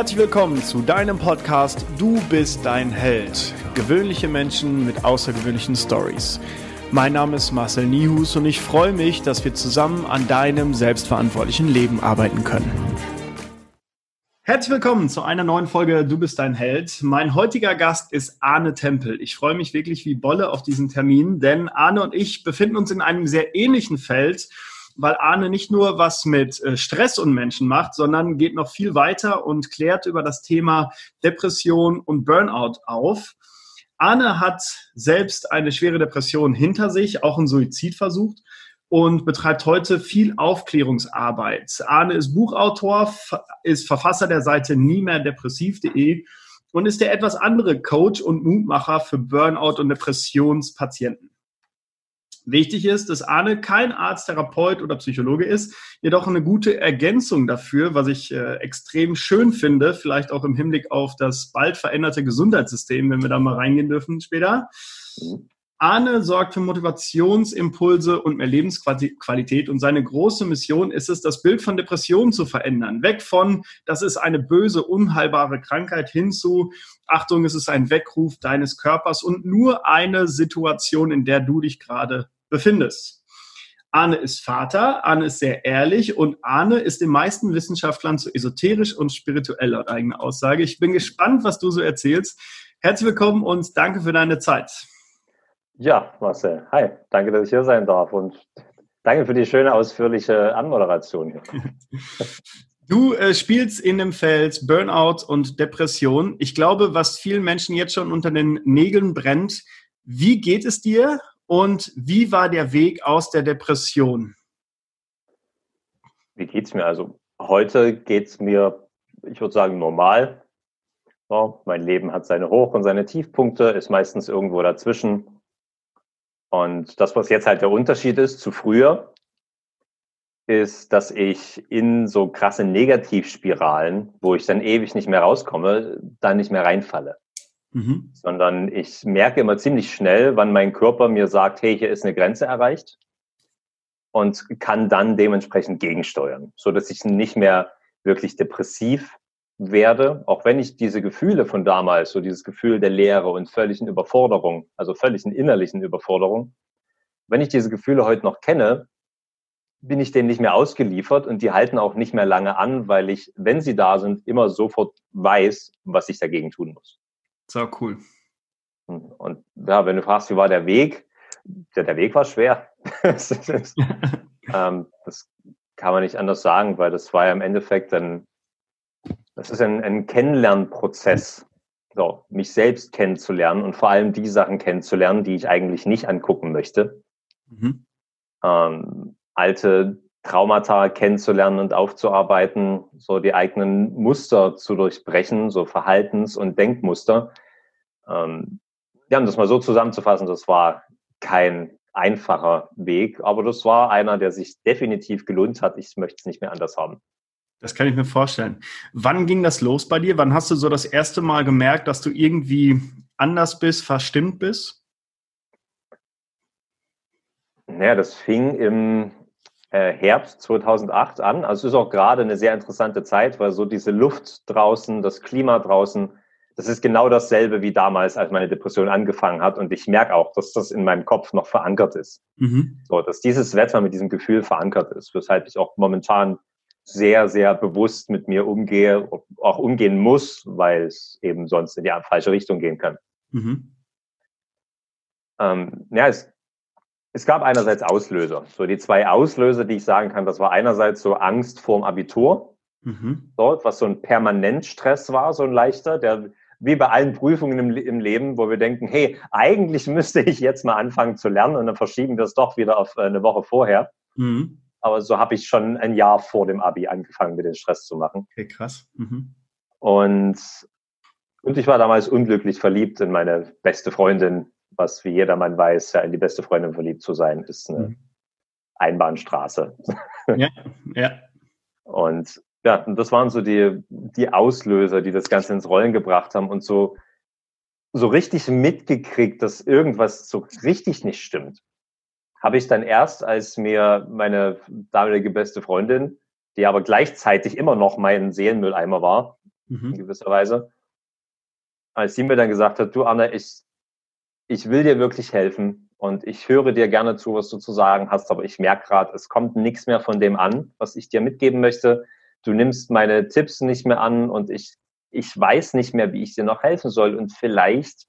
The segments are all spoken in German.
Herzlich willkommen zu deinem Podcast Du bist dein Held. Gewöhnliche Menschen mit außergewöhnlichen Stories. Mein Name ist Marcel Nihus und ich freue mich, dass wir zusammen an deinem selbstverantwortlichen Leben arbeiten können. Herzlich willkommen zu einer neuen Folge Du bist dein Held. Mein heutiger Gast ist Arne Tempel. Ich freue mich wirklich wie Bolle auf diesen Termin, denn Arne und ich befinden uns in einem sehr ähnlichen Feld weil Arne nicht nur was mit äh, Stress und Menschen macht, sondern geht noch viel weiter und klärt über das Thema Depression und Burnout auf. Arne hat selbst eine schwere Depression hinter sich, auch einen Suizid versucht und betreibt heute viel Aufklärungsarbeit. Arne ist Buchautor, ist Verfasser der Seite nie mehr depressiv.de und ist der etwas andere Coach und Mutmacher für Burnout und Depressionspatienten. Wichtig ist, dass Arne kein Arzt, Therapeut oder Psychologe ist, jedoch eine gute Ergänzung dafür, was ich äh, extrem schön finde, vielleicht auch im Hinblick auf das bald veränderte Gesundheitssystem, wenn wir da mal reingehen dürfen später. Arne sorgt für Motivationsimpulse und mehr Lebensqualität und seine große Mission ist es, das Bild von Depressionen zu verändern. Weg von, das ist eine böse, unheilbare Krankheit hin zu, Achtung, es ist ein Weckruf deines Körpers und nur eine Situation, in der du dich gerade befindest. Arne ist Vater, Arne ist sehr ehrlich und Arne ist den meisten Wissenschaftlern zu esoterisch und spirituell laut eigener Aussage. Ich bin gespannt, was du so erzählst. Herzlich willkommen und danke für deine Zeit. Ja, Marcel, hi, danke, dass ich hier sein darf und danke für die schöne, ausführliche Anmoderation hier. Du äh, spielst in dem Feld Burnout und Depression. Ich glaube, was vielen Menschen jetzt schon unter den Nägeln brennt, wie geht es dir und wie war der Weg aus der Depression? Wie geht es mir? Also heute geht es mir, ich würde sagen, normal. Ja, mein Leben hat seine Hoch- und seine Tiefpunkte, ist meistens irgendwo dazwischen. Und das, was jetzt halt der Unterschied ist zu früher, ist, dass ich in so krasse Negativspiralen, wo ich dann ewig nicht mehr rauskomme, dann nicht mehr reinfalle. Mhm. Sondern ich merke immer ziemlich schnell, wann mein Körper mir sagt, hey, hier ist eine Grenze erreicht und kann dann dementsprechend gegensteuern, so dass ich nicht mehr wirklich depressiv werde, auch wenn ich diese Gefühle von damals, so dieses Gefühl der Leere und völligen Überforderung, also völligen innerlichen Überforderung, wenn ich diese Gefühle heute noch kenne, bin ich denen nicht mehr ausgeliefert und die halten auch nicht mehr lange an, weil ich, wenn sie da sind, immer sofort weiß, was ich dagegen tun muss. So cool. Und ja, wenn du fragst, wie war der Weg? Der, der Weg war schwer. das, ist, ähm, das kann man nicht anders sagen, weil das war ja im Endeffekt ein, das ist ein, ein Kennenlernprozess, so, mich selbst kennenzulernen und vor allem die Sachen kennenzulernen, die ich eigentlich nicht angucken möchte. Mhm. Ähm, alte Traumata kennenzulernen und aufzuarbeiten, so die eigenen Muster zu durchbrechen, so Verhaltens- und Denkmuster. Ähm, ja, um das mal so zusammenzufassen, das war kein einfacher Weg, aber das war einer, der sich definitiv gelohnt hat. Ich möchte es nicht mehr anders haben. Das kann ich mir vorstellen. Wann ging das los bei dir? Wann hast du so das erste Mal gemerkt, dass du irgendwie anders bist, verstimmt bist? Naja, das fing im äh, Herbst 2008 an. Also es ist auch gerade eine sehr interessante Zeit, weil so diese Luft draußen, das Klima draußen, das ist genau dasselbe wie damals, als meine Depression angefangen hat. Und ich merke auch, dass das in meinem Kopf noch verankert ist. Mhm. So, dass dieses Wetter mit diesem Gefühl verankert ist, weshalb ich auch momentan sehr, sehr bewusst mit mir umgehe, auch umgehen muss, weil es eben sonst in die falsche Richtung gehen kann. Mhm. Ähm, ja, es es gab einerseits Auslöser. So die zwei Auslöser, die ich sagen kann, das war einerseits so Angst vorm Abitur, mhm. dort, was so ein Permanentstress war, so ein leichter, der wie bei allen Prüfungen im, im, Leben, wo wir denken, hey, eigentlich müsste ich jetzt mal anfangen zu lernen und dann verschieben wir es doch wieder auf äh, eine Woche vorher. Mhm. Aber so habe ich schon ein Jahr vor dem Abi angefangen, mit den Stress zu machen. Okay, krass. Mhm. Und, und ich war damals unglücklich verliebt in meine beste Freundin, was wie jedermann weiß, ja, in die beste Freundin verliebt zu sein, ist eine mhm. Einbahnstraße. Ja, ja. Und ja, und das waren so die, die Auslöser, die das Ganze ins Rollen gebracht haben und so, so richtig mitgekriegt, dass irgendwas so richtig nicht stimmt. Habe ich dann erst, als mir meine damalige beste Freundin, die aber gleichzeitig immer noch mein Seelenmülleimer war, mhm. in gewisser Weise. Als sie mir dann gesagt hat, du Anna, ich, ich will dir wirklich helfen und ich höre dir gerne zu, was du zu sagen hast, aber ich merke gerade, es kommt nichts mehr von dem an, was ich dir mitgeben möchte. Du nimmst meine Tipps nicht mehr an und ich, ich weiß nicht mehr, wie ich dir noch helfen soll. Und vielleicht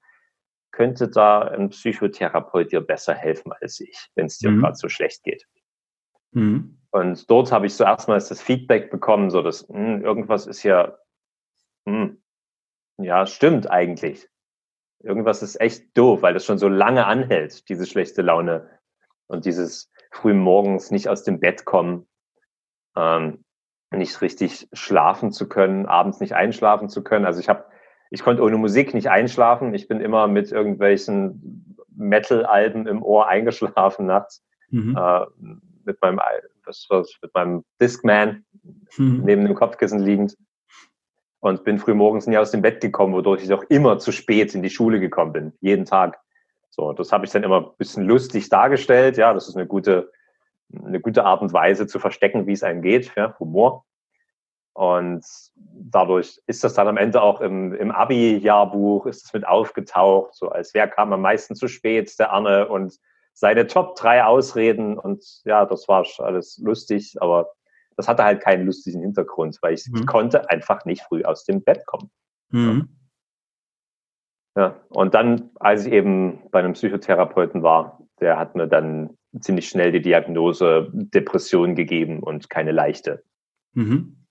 könnte da ein Psychotherapeut dir besser helfen als ich, wenn es dir mhm. gerade so schlecht geht. Mhm. Und dort habe ich so erstmals das Feedback bekommen, so dass mh, hm, irgendwas ist ja, mh, hm, ja, stimmt eigentlich. Irgendwas ist echt doof, weil das schon so lange anhält, diese schlechte Laune und dieses früh morgens nicht aus dem Bett kommen, ähm, nicht richtig schlafen zu können, abends nicht einschlafen zu können. Also ich habe ich konnte ohne Musik nicht einschlafen. Ich bin immer mit irgendwelchen Metal-Alben im Ohr eingeschlafen nachts. Mhm. Äh, mit meinem, was, was, mit meinem Discman mhm. neben dem Kopfkissen liegend. Und bin früh morgens nie aus dem Bett gekommen, wodurch ich auch immer zu spät in die Schule gekommen bin. Jeden Tag. So, das habe ich dann immer ein bisschen lustig dargestellt. Ja, das ist eine gute, eine gute Art und Weise zu verstecken, wie es einem geht. Ja, Humor. Und dadurch ist das dann am Ende auch im, im Abi-Jahrbuch, ist es mit aufgetaucht, so als wer kam am meisten zu spät, der Arne und seine Top drei Ausreden und ja, das war alles lustig, aber das hatte halt keinen lustigen Hintergrund, weil ich, mhm. ich konnte einfach nicht früh aus dem Bett kommen. Mhm. Ja, und dann, als ich eben bei einem Psychotherapeuten war, der hat mir dann ziemlich schnell die Diagnose Depression gegeben und keine leichte. Mhm.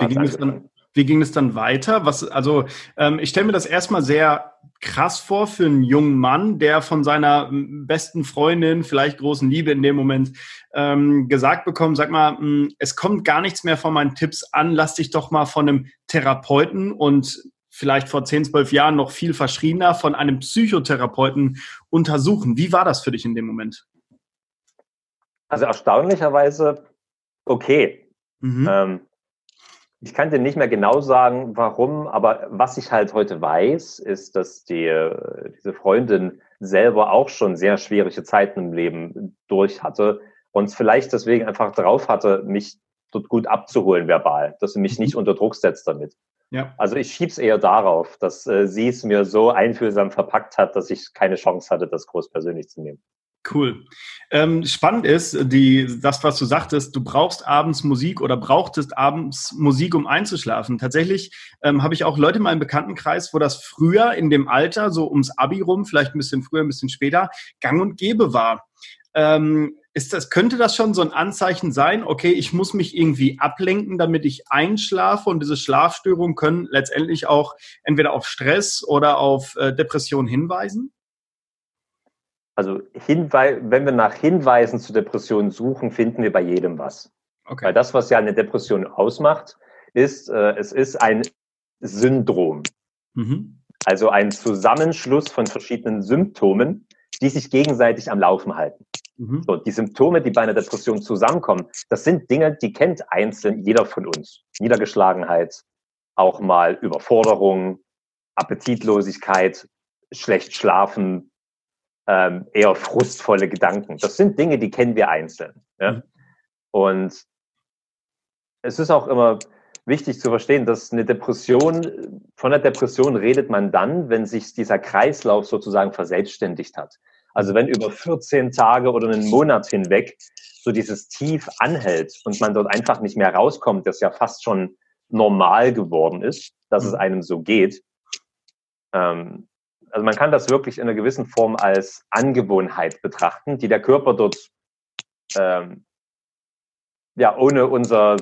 Wie ging, es dann, wie ging es dann weiter? Was, also ähm, ich stelle mir das erstmal sehr krass vor für einen jungen Mann, der von seiner besten Freundin, vielleicht großen Liebe in dem Moment, ähm, gesagt bekommt, sag mal, mh, es kommt gar nichts mehr von meinen Tipps an, lass dich doch mal von einem Therapeuten und vielleicht vor 10, 12 Jahren noch viel verschriebener von einem Psychotherapeuten untersuchen. Wie war das für dich in dem Moment? Also erstaunlicherweise okay. Mhm. Ähm, ich kann dir nicht mehr genau sagen, warum, aber was ich halt heute weiß, ist, dass die, diese Freundin selber auch schon sehr schwierige Zeiten im Leben durch hatte und vielleicht deswegen einfach drauf hatte, mich dort gut abzuholen verbal, dass sie mich nicht mhm. unter Druck setzt damit. Ja. Also ich schieb's eher darauf, dass äh, sie es mir so einfühlsam verpackt hat, dass ich keine Chance hatte, das groß persönlich zu nehmen. Cool. Ähm, spannend ist, die, das, was du sagtest, du brauchst abends Musik oder brauchtest abends Musik, um einzuschlafen. Tatsächlich ähm, habe ich auch Leute in meinem Bekanntenkreis, wo das früher in dem Alter, so ums Abi rum, vielleicht ein bisschen früher, ein bisschen später, gang und gäbe war. Ähm, ist das, könnte das schon so ein Anzeichen sein, okay, ich muss mich irgendwie ablenken, damit ich einschlafe und diese Schlafstörungen können letztendlich auch entweder auf Stress oder auf äh, Depression hinweisen? Also Hinweis, wenn wir nach Hinweisen zu Depressionen suchen, finden wir bei jedem was. Okay. Weil das, was ja eine Depression ausmacht, ist, äh, es ist ein Syndrom. Mhm. Also ein Zusammenschluss von verschiedenen Symptomen, die sich gegenseitig am Laufen halten. Mhm. So, die Symptome, die bei einer Depression zusammenkommen, das sind Dinge, die kennt einzeln jeder von uns. Niedergeschlagenheit, auch mal Überforderung, Appetitlosigkeit, schlecht schlafen, ähm, eher frustvolle Gedanken. Das sind Dinge, die kennen wir einzeln. Ja? Mhm. Und es ist auch immer wichtig zu verstehen, dass eine Depression, von einer Depression redet man dann, wenn sich dieser Kreislauf sozusagen verselbstständigt hat. Also wenn über 14 Tage oder einen Monat hinweg so dieses Tief anhält und man dort einfach nicht mehr rauskommt, das ja fast schon normal geworden ist, dass es mhm. einem so geht, ähm, also man kann das wirklich in einer gewissen Form als Angewohnheit betrachten, die der Körper dort ähm, ja ohne unser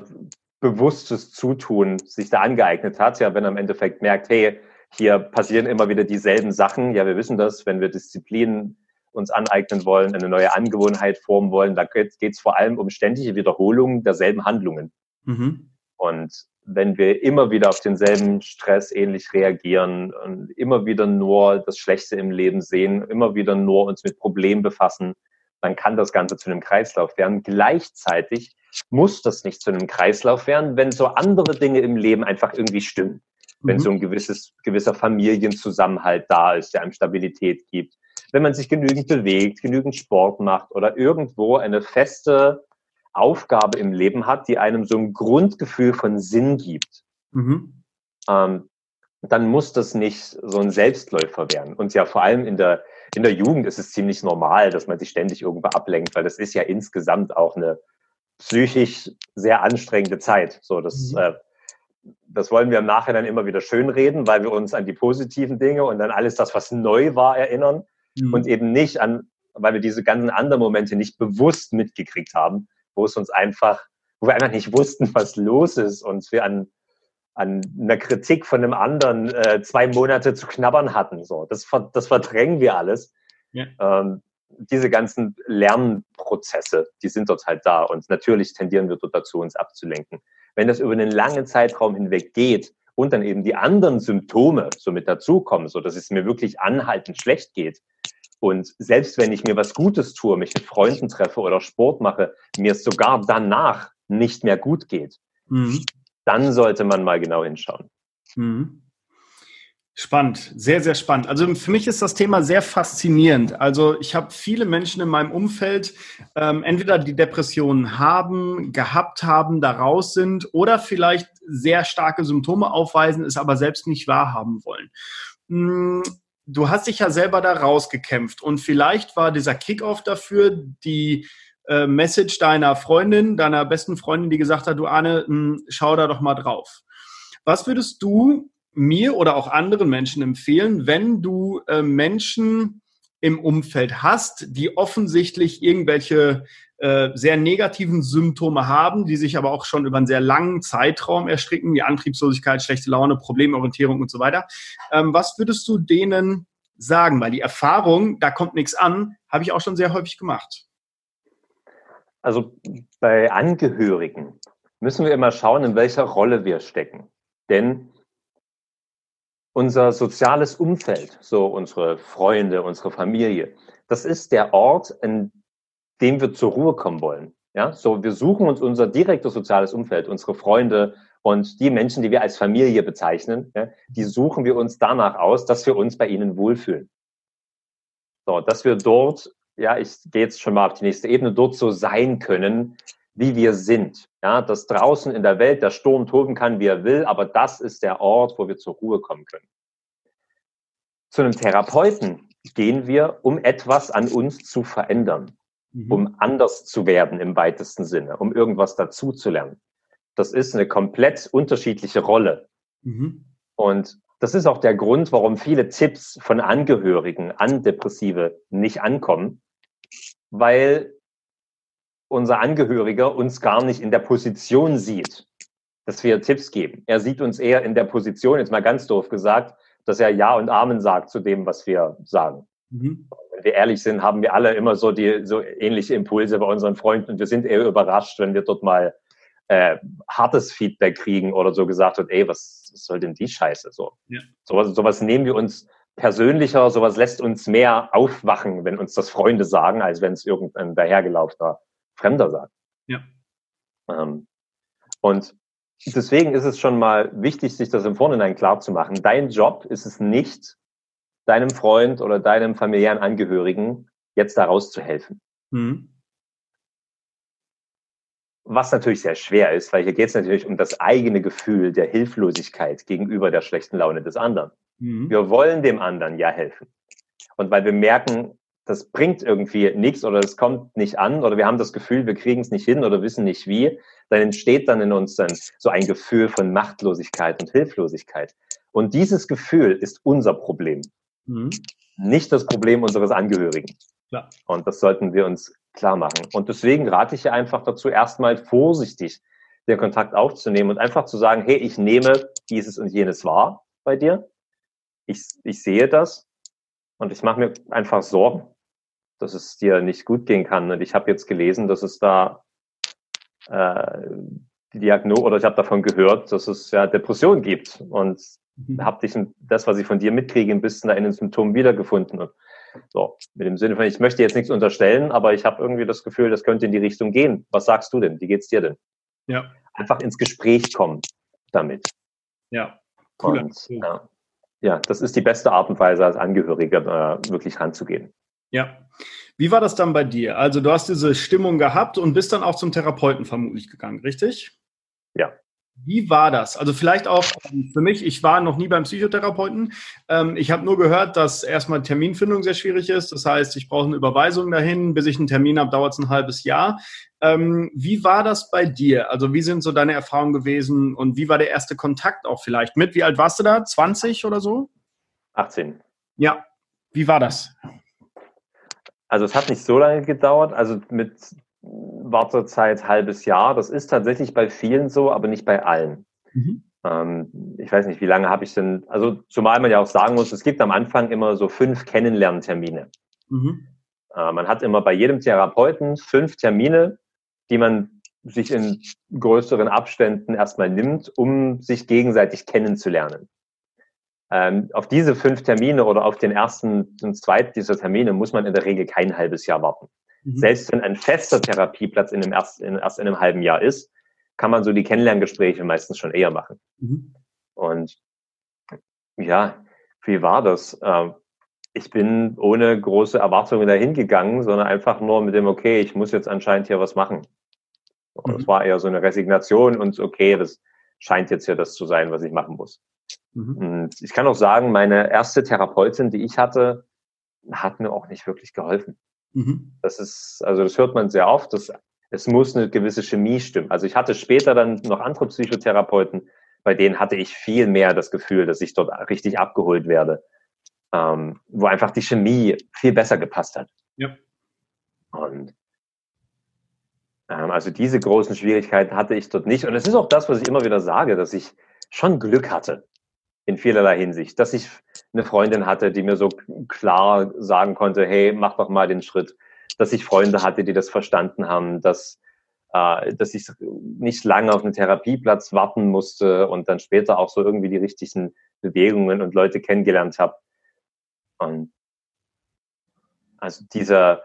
bewusstes Zutun sich da angeeignet hat. Ja, wenn er im Endeffekt merkt, hey, hier passieren immer wieder dieselben Sachen. Ja, wir wissen das, wenn wir Disziplin uns aneignen wollen, eine neue Angewohnheit formen wollen, da geht es vor allem um ständige Wiederholungen derselben Handlungen. Mhm. Und wenn wir immer wieder auf denselben Stress ähnlich reagieren und immer wieder nur das Schlechte im Leben sehen, immer wieder nur uns mit Problemen befassen, dann kann das Ganze zu einem Kreislauf werden. Gleichzeitig muss das nicht zu einem Kreislauf werden, wenn so andere Dinge im Leben einfach irgendwie stimmen. Mhm. Wenn so ein gewisses, gewisser Familienzusammenhalt da ist, der einem Stabilität gibt. Wenn man sich genügend bewegt, genügend Sport macht oder irgendwo eine feste Aufgabe im Leben hat, die einem so ein Grundgefühl von Sinn gibt. Mhm. ähm, dann muss das nicht so ein Selbstläufer werden. Und ja, vor allem in der, in der Jugend ist es ziemlich normal, dass man sich ständig irgendwo ablenkt, weil das ist ja insgesamt auch eine psychisch sehr anstrengende Zeit. So, das, mhm. äh, das wollen wir im Nachhinein immer wieder schönreden, weil wir uns an die positiven Dinge und an alles das, was neu war, erinnern mhm. und eben nicht an, weil wir diese ganzen anderen Momente nicht bewusst mitgekriegt haben, wo es uns einfach, wo wir einfach nicht wussten, was los ist und wir an an einer Kritik von einem anderen äh, zwei Monate zu knabbern hatten. So, das, das verdrängen wir alles. Ja. Ähm, diese ganzen Lernprozesse, die sind dort halt da und natürlich tendieren wir dort dazu, uns abzulenken. Wenn das über einen langen Zeitraum hinweg geht und dann eben die anderen Symptome so mit dazukommen, so dass es mir wirklich anhaltend schlecht geht und selbst wenn ich mir was Gutes tue, mich mit Freunden treffe oder Sport mache, mir es sogar danach nicht mehr gut geht, mhm dann sollte man mal genau hinschauen. Mhm. Spannend, sehr, sehr spannend. Also für mich ist das Thema sehr faszinierend. Also ich habe viele Menschen in meinem Umfeld, ähm, entweder die Depressionen haben, gehabt haben, daraus sind oder vielleicht sehr starke Symptome aufweisen, es aber selbst nicht wahrhaben wollen. Du hast dich ja selber da rausgekämpft und vielleicht war dieser Kickoff dafür die äh, Message deiner Freundin, deiner besten Freundin, die gesagt hat, du Arne, mh, hm, schau da doch mal drauf. Was würdest du mir oder auch anderen Menschen empfehlen, wenn du äh, Menschen im Umfeld hast, die offensichtlich irgendwelche äh, sehr negativen Symptome haben, die sich aber auch schon über einen sehr langen Zeitraum erstricken, wie Antriebslosigkeit, schlechte Laune, Problemorientierung und so weiter. Ähm, was würdest du denen sagen? Weil die Erfahrung, da kommt nichts an, habe ich auch schon sehr häufig gemacht. Also bei Angehörigen müssen wir immer schauen, in welcher Rolle wir stecken. Denn unser soziales Umfeld, so unsere Freunde, unsere Familie, das ist der Ort, in dem wir zur Ruhe kommen wollen. Ja, so wir suchen uns unser direktes soziales Umfeld, unsere Freunde und die Menschen, die wir als Familie bezeichnen, ja, die suchen wir uns danach aus, dass wir uns bei ihnen wohlfühlen. So, dass wir dort ja, ich gehe jetzt schon mal auf die nächste Ebene, dort so sein können, wie wir sind. Ja, dass draußen in der Welt der Sturm toben kann, wie er will, aber das ist der Ort, wo wir zur Ruhe kommen können. Zu einem Therapeuten gehen wir, um etwas an uns zu verändern, mhm. um anders zu werden im weitesten Sinne, um irgendwas dazu zu lernen. Das ist eine komplett unterschiedliche Rolle. Mhm. Und das ist auch der Grund, warum viele Tipps von Angehörigen an Depressive nicht ankommen, weil unser Angehöriger uns gar nicht in der Position sieht, dass wir Tipps geben. Er sieht uns eher in der Position, jetzt mal ganz doof gesagt, dass er Ja und Amen sagt zu dem, was wir sagen. Mhm. Wenn wir ehrlich sind, haben wir alle immer so die so ähnliche Impulse bei unseren Freunden und wir sind eher überrascht, wenn wir dort mal äh, hartes Feedback kriegen oder so gesagt wird, ey, was soll denn die Scheiße? So, ja. sowas, sowas nehmen wir uns persönlicher, sowas lässt uns mehr aufwachen, wenn uns das Freunde sagen, als wenn es irgendein dahergelaufener Fremder sagt. Ja. Ähm, und deswegen ist es schon mal wichtig, sich das im Vorhinein klar zu machen. Dein Job ist es nicht, deinem Freund oder deinem familiären Angehörigen jetzt daraus zu helfen. Mhm. Was natürlich sehr schwer ist, weil hier geht es natürlich um das eigene Gefühl der Hilflosigkeit gegenüber der schlechten Laune des anderen. Mhm. Wir wollen dem anderen ja helfen. Und weil wir merken, das bringt irgendwie nichts oder es kommt nicht an oder wir haben das Gefühl, wir kriegen es nicht hin oder wissen nicht wie, dann entsteht dann in uns dann so ein Gefühl von Machtlosigkeit und Hilflosigkeit. Und dieses Gefühl ist unser Problem, mhm. nicht das Problem unseres Angehörigen. Klar. Und das sollten wir uns klar machen. Und deswegen rate ich ja einfach dazu, erstmal vorsichtig den Kontakt aufzunehmen und einfach zu sagen, hey, ich nehme dieses und jenes wahr bei dir ich, ich sehe das und ich mache mir einfach Sorgen, dass es dir nicht gut gehen kann. Und ich habe jetzt gelesen, dass es da äh, die Diagnose oder ich habe davon gehört, dass es ja Depressionen gibt und mhm. habe dich das, was ich von dir mitkriege, ein bisschen da in den Symptomen wiedergefunden. Und so, mit dem Sinne von, ich möchte jetzt nichts unterstellen, aber ich habe irgendwie das Gefühl, das könnte in die Richtung gehen. Was sagst du denn? Wie geht's dir denn? Ja. Einfach ins Gespräch kommen damit. Ja, cool. Und, ja, ja, das ist die beste Art und Weise, als Angehöriger äh, wirklich ranzugehen. Ja. Wie war das dann bei dir? Also du hast diese Stimmung gehabt und bist dann auch zum Therapeuten vermutlich gegangen, richtig? Ja. Wie war das? Also vielleicht auch ähm, für mich, ich war noch nie beim Psychotherapeuten. Ähm, ich habe nur gehört, dass erstmal Terminfindung sehr schwierig ist. Das heißt, ich brauche eine Überweisung dahin. Bis ich einen Termin habe, dauert es ein halbes Jahr. Ähm, wie war das bei dir? Also wie sind so deine Erfahrungen gewesen und wie war der erste Kontakt auch vielleicht mit? Wie alt warst du da? 20 oder so? 18. Ja. Wie war das? Also es hat nicht so lange gedauert. Also mit Wartezeit halbes Jahr. Das ist tatsächlich bei vielen so, aber nicht bei allen. Mhm. Ähm, ich weiß nicht, wie lange habe ich denn, also zumal man ja auch sagen muss, es gibt am Anfang immer so fünf Kennenlerntermine. Mhm. Äh, man hat immer bei jedem Therapeuten fünf Termine, die man sich in größeren Abständen erstmal nimmt, um sich gegenseitig kennenzulernen. Ähm, auf diese fünf Termine oder auf den ersten und zweiten dieser Termine muss man in der Regel kein halbes Jahr warten. Mhm. Selbst wenn ein fester Therapieplatz in einem erst, in, erst in einem halben Jahr ist, kann man so die Kennenlerngespräche meistens schon eher machen. Mhm. Und ja, wie war das? Ähm, ich bin ohne große Erwartungen dahin gegangen, sondern einfach nur mit dem, okay, ich muss jetzt anscheinend hier was machen. Und es mhm. war eher so eine Resignation und okay, das scheint jetzt hier das zu sein, was ich machen muss. Mhm. Und ich kann auch sagen, meine erste Therapeutin, die ich hatte, hat mir auch nicht wirklich geholfen. Mhm. Das ist, also das hört man sehr oft, dass es muss eine gewisse Chemie stimmen. Also ich hatte später dann noch andere Psychotherapeuten, bei denen hatte ich viel mehr das Gefühl, dass ich dort richtig abgeholt werde, ähm, wo einfach die Chemie viel besser gepasst hat. Ja. Und ähm, also diese großen Schwierigkeiten hatte ich dort nicht. Und es ist auch das, was ich immer wieder sage, dass ich schon Glück hatte in vielerlei Hinsicht, dass ich eine Freundin hatte, die mir so klar sagen konnte, hey, mach doch mal den Schritt, dass ich Freunde hatte, die das verstanden haben, dass, äh, dass ich nicht lange auf einen Therapieplatz warten musste und dann später auch so irgendwie die richtigen Bewegungen und Leute kennengelernt habe. Und also dieser,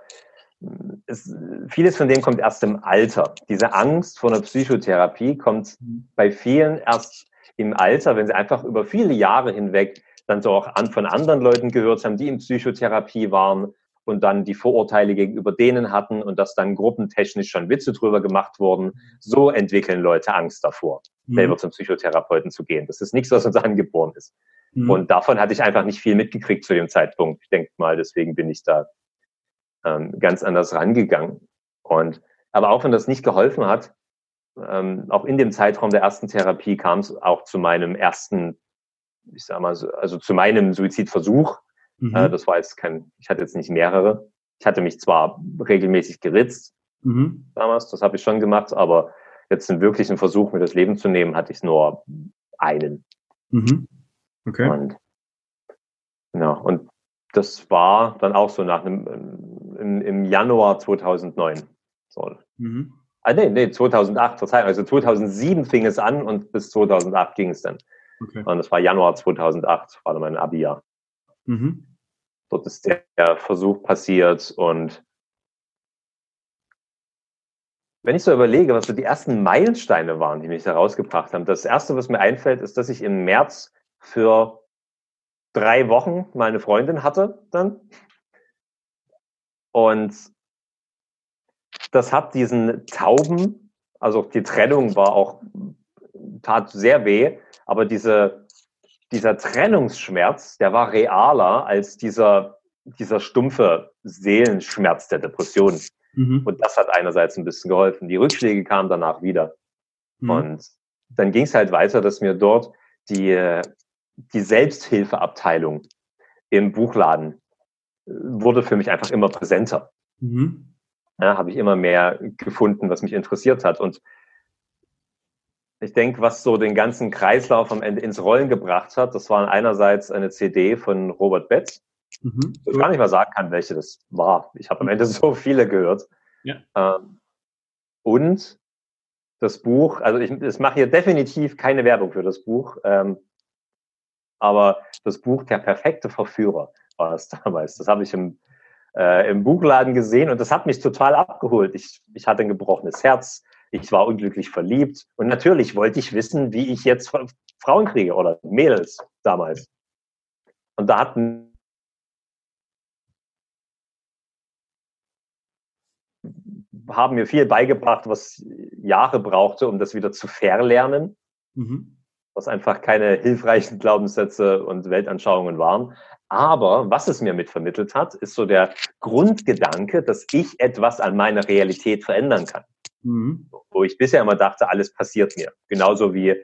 es, vieles von dem kommt erst im Alter. Diese Angst vor einer Psychotherapie kommt mhm. bei vielen erst im Alter, wenn sie einfach über viele Jahre hinweg dann so auch an, von anderen Leuten gehört haben, die in Psychotherapie waren und dann die Vorurteile gegenüber denen hatten und dass dann gruppentechnisch schon Witze drüber gemacht wurden. So entwickeln Leute Angst davor, mhm. selber zum Psychotherapeuten zu gehen. Das ist nichts, was uns angeboren ist. Mhm. Und davon hatte ich einfach nicht viel mitgekriegt zu dem Zeitpunkt. Ich denke mal, deswegen bin ich da ähm, ganz anders rangegangen. Und aber auch wenn das nicht geholfen hat, ähm, auch in dem Zeitraum der ersten Therapie kam es auch zu meinem ersten, ich sag mal, so, also zu meinem Suizidversuch. Mhm. Äh, das war jetzt kein, ich hatte jetzt nicht mehrere. Ich hatte mich zwar regelmäßig geritzt mhm. damals, das habe ich schon gemacht, aber jetzt einen wirklichen Versuch, mir das Leben zu nehmen, hatte ich nur einen. Mhm. Okay. Und, ja, und das war dann auch so nach einem, im, im Januar 2009. So. Mhm. Ah, nee, nee, 2008, Verzeihung. Also 2007 fing es an und bis 2008 ging es dann. Okay. Und das war Januar 2008, war dann mein Abi-Jahr. Mhm. Dort ist der Versuch passiert und wenn ich so überlege, was so die ersten Meilensteine waren, die mich da rausgebracht haben, das erste, was mir einfällt, ist, dass ich im März für drei Wochen meine Freundin hatte dann. Und das hat diesen Tauben, also die Trennung war auch, tat sehr weh, aber diese, dieser Trennungsschmerz, der war realer als dieser, dieser stumpfe Seelenschmerz der Depression. Mhm. Und das hat einerseits ein bisschen geholfen. Die Rückschläge kamen danach wieder. Mhm. Und dann ging es halt weiter, dass mir dort die, die Selbsthilfeabteilung im Buchladen wurde für mich einfach immer präsenter. Mhm ja, habe ich immer mehr gefunden, was mich interessiert hat. Und ich denke, was so den ganzen Kreislauf am Ende ins Rollen gebracht hat, das war einerseits eine CD von Robert Betz. Mhm. Ich gar nicht mal sagen kann, welche das war. Ich habe am Ende so viele gehört. Ja. Ähm, und das Buch, also ich, ich mache hier definitiv keine Werbung für das Buch, ähm, aber das Buch Der perfekte Verführer war es damals. Das habe ich im äh, im Buchladen gesehen und das hat mich total abgeholt. Ich, ich hatte ein gebrochenes Herz, ich war unglücklich verliebt und natürlich wollte ich wissen, wie ich jetzt Frauen kriege oder Mädels damals. Und da hatten haben mir viel beigebracht, was Jahre brauchte, um das wieder zu verlernen. mhm. Was einfach keine hilfreichen Glaubenssätze und Weltanschauungen waren. Aber was es mir mitvermittelt hat, ist so der Grundgedanke, dass ich etwas an meiner Realität verändern kann. Mhm. Wo ich bisher immer dachte, alles passiert mir. Genauso wie äh,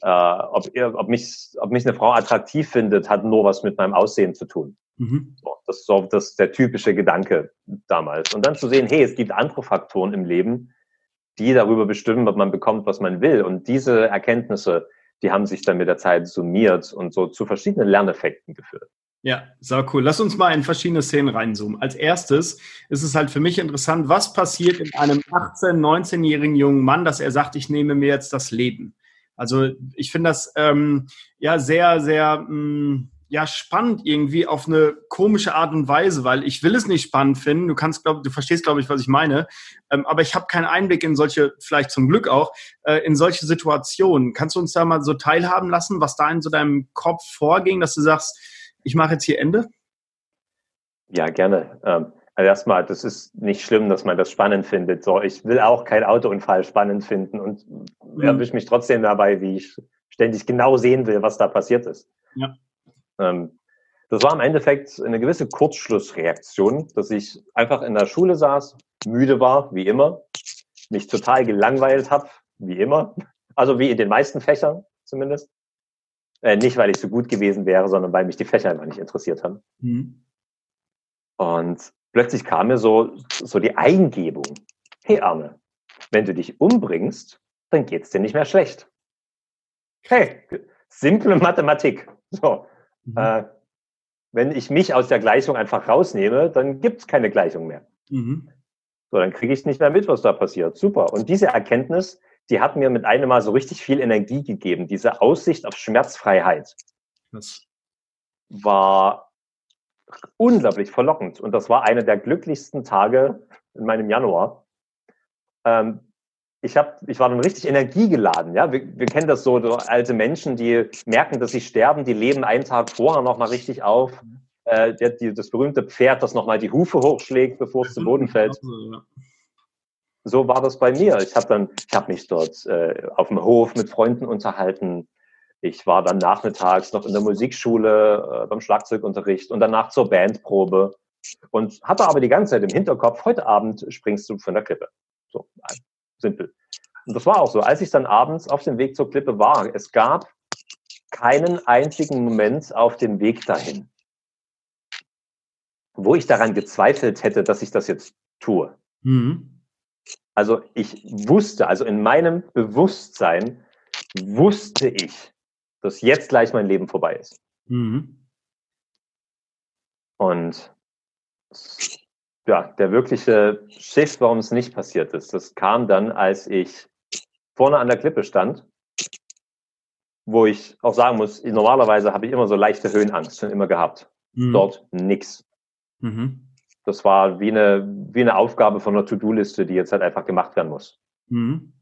ob, ob, mich, ob mich eine Frau attraktiv findet, hat nur was mit meinem Aussehen zu tun. Mhm. So, das ist so das der typische Gedanke damals. Und dann zu sehen, hey, es gibt andere Faktoren im Leben, die darüber bestimmen, ob man bekommt, was man will. Und diese Erkenntnisse, die haben sich dann mit der Zeit summiert und so zu verschiedenen Lerneffekten geführt. Ja, sehr cool. Lass uns mal in verschiedene Szenen reinzoomen. Als erstes ist es halt für mich interessant, was passiert in einem 18-, 19-jährigen jungen Mann, dass er sagt, ich nehme mir jetzt das Leben. Also ich finde das ähm, ja sehr, sehr mh, mm, ja spannend irgendwie auf eine komische Art und Weise, weil ich will es nicht spannend finden. Du kannst, glaub, du verstehst, glaube ich, was ich meine. Ähm, aber ich habe keinen Einblick in solche, vielleicht zum Glück auch, äh, in solche Situationen. Kannst du uns da mal so teilhaben lassen, was da in so deinem Kopf vorging, dass du sagst, ich mache jetzt hier Ende? Ja, gerne. Ähm also erstmal, das ist nicht schlimm, dass man das spannend findet. So, ich will auch keinen Autounfall spannend finden und mhm. erwische mich trotzdem dabei, wie ich ständig genau sehen will, was da passiert ist. Ja. Ähm, das war im Endeffekt eine gewisse Kurzschlussreaktion, dass ich einfach in der Schule saß, müde war, wie immer, mich total gelangweilt habe, wie immer. Also wie in den meisten Fächern zumindest. Äh, nicht, weil ich so gut gewesen wäre, sondern weil mich die Fächer einfach nicht interessiert haben. Mhm. Und plötzlich kam mir so, so die Eingebung. Hey Arne, wenn du dich umbringst, dann geht's dir nicht mehr schlecht. Hey, simple Mathematik. So, mhm. äh, wenn ich mich aus der Gleichung einfach rausnehme, dann gibt's keine Gleichung mehr. Mhm. So, dann kriege ich nicht mehr mit, was da passiert. Super. Und diese Erkenntnis, die hat mir mit einem Mal so richtig viel Energie gegeben. Diese Aussicht auf Schmerzfreiheit das war unglaublich verlockend. Und das war einer der glücklichsten Tage in meinem Januar. Ähm, ich, hab, ich war dann richtig energiegeladen. Ja? Wir, wir kennen das so, so, alte Menschen, die merken, dass sie sterben, die leben einen Tag vorher nochmal richtig auf. Äh, der, die, das berühmte Pferd, das nochmal die Hufe hochschlägt, bevor es zu Boden fällt. So war das bei mir. Ich habe dann, ich habe mich dort äh, auf dem Hof mit Freunden unterhalten. Ich war dann nachmittags noch in der Musikschule äh, beim Schlagzeugunterricht und danach zur Bandprobe und hatte aber die ganze Zeit im Hinterkopf, heute Abend springst du von der Klippe. So, simpel. Und das war auch so. Als ich dann abends auf dem Weg zur Klippe war, es gab keinen einzigen Moment auf dem Weg dahin, wo ich daran gezweifelt hätte, dass ich das jetzt tue. Mhm. Also ich wusste, also in meinem Bewusstsein wusste ich, dass jetzt gleich mein Leben vorbei ist. Mhm. Und ja, der wirkliche Shift, warum es nicht passiert ist, das kam dann, als ich vorne an der Klippe stand, wo ich auch sagen muss, normalerweise habe ich immer so leichte Höhenangst schon immer gehabt. Mhm. Dort nix. Mhm. Das war wie eine, wie eine Aufgabe von einer To-Do-Liste, die jetzt halt einfach gemacht werden muss. Mhm.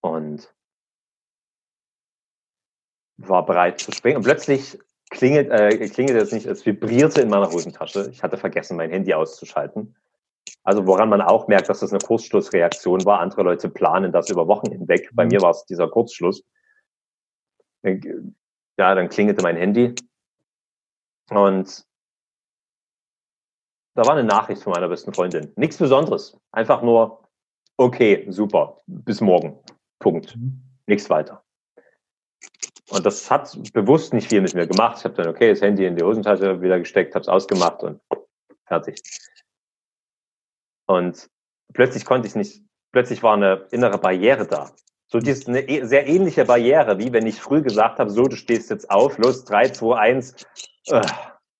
Und war bereit zu springen und plötzlich klingelt, äh, klingelt es nicht, es vibrierte in meiner Hosentasche. Ich hatte vergessen, mein Handy auszuschalten. Also woran man auch merkt, dass das eine Kurzschlussreaktion war. Andere Leute planen das über Wochen hinweg. Bei mhm. mir war es dieser Kurzschluss. Ja, dann klingelte mein Handy und da war eine Nachricht von meiner besten Freundin. Nichts Besonderes. Einfach nur, okay, super, bis morgen. Punkt. Mhm. Nichts weiter. Und das hat bewusst nicht viel mit mir gemacht. Ich habe dann, okay, das Handy in die Hosentasche wieder gesteckt, habe es ausgemacht und fertig. Und plötzlich konnte ich nicht, plötzlich war eine innere Barriere da. So die ist eine e, sehr ähnliche Barriere, wie wenn ich früh gesagt habe, so, du stehst jetzt auf, los, drei, zwei, eins, äh,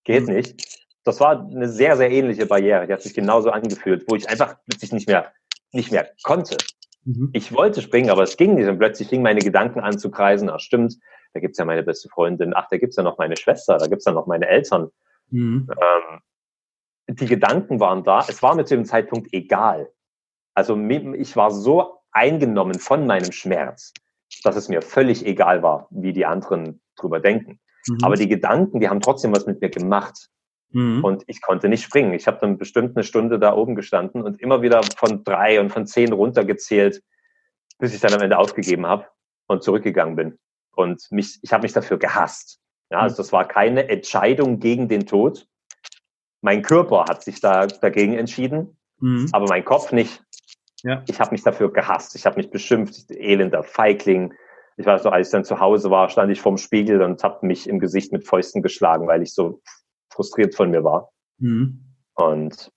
geht mhm. nicht. Das war eine sehr, sehr ähnliche Barriere. Die hat sich genauso angefühlt, wo ich einfach plötzlich nicht mehr, nicht mehr konnte. Mhm. Ich wollte springen, aber es ging nicht. Und plötzlich fingen meine Gedanken an zu kreisen. Ach, stimmt, da gibt's ja meine beste Freundin. Ach, da gibt's ja noch meine Schwester. Da gibt's ja noch meine Eltern. Mhm. Ähm, die Gedanken waren da. Es war mir zu dem Zeitpunkt egal. Also ich war so eingenommen von meinem Schmerz, dass es mir völlig egal war, wie die anderen drüber denken. Mhm. Aber die Gedanken, die haben trotzdem was mit mir gemacht. Mhm. Und ich konnte nicht springen. Ich habe dann bestimmt eine Stunde da oben gestanden und immer wieder von drei und von zehn runtergezählt, bis ich dann am Ende aufgegeben habe. und zurückgegangen bin. Und mich, ich habe mich dafür gehasst. Ja, also das war keine Entscheidung gegen den Tod. Mein Körper hat sich da dagegen entschieden, mhm. aber mein Kopf nicht. Ja. Ich habe mich dafür gehasst. Ich habe mich beschimpft, elender Feigling. Ich weiß noch, als ich dann zu Hause war, stand ich vorm Spiegel und habe mich im Gesicht mit Fäusten geschlagen, weil ich so frustriert von mir war. Mhm. Und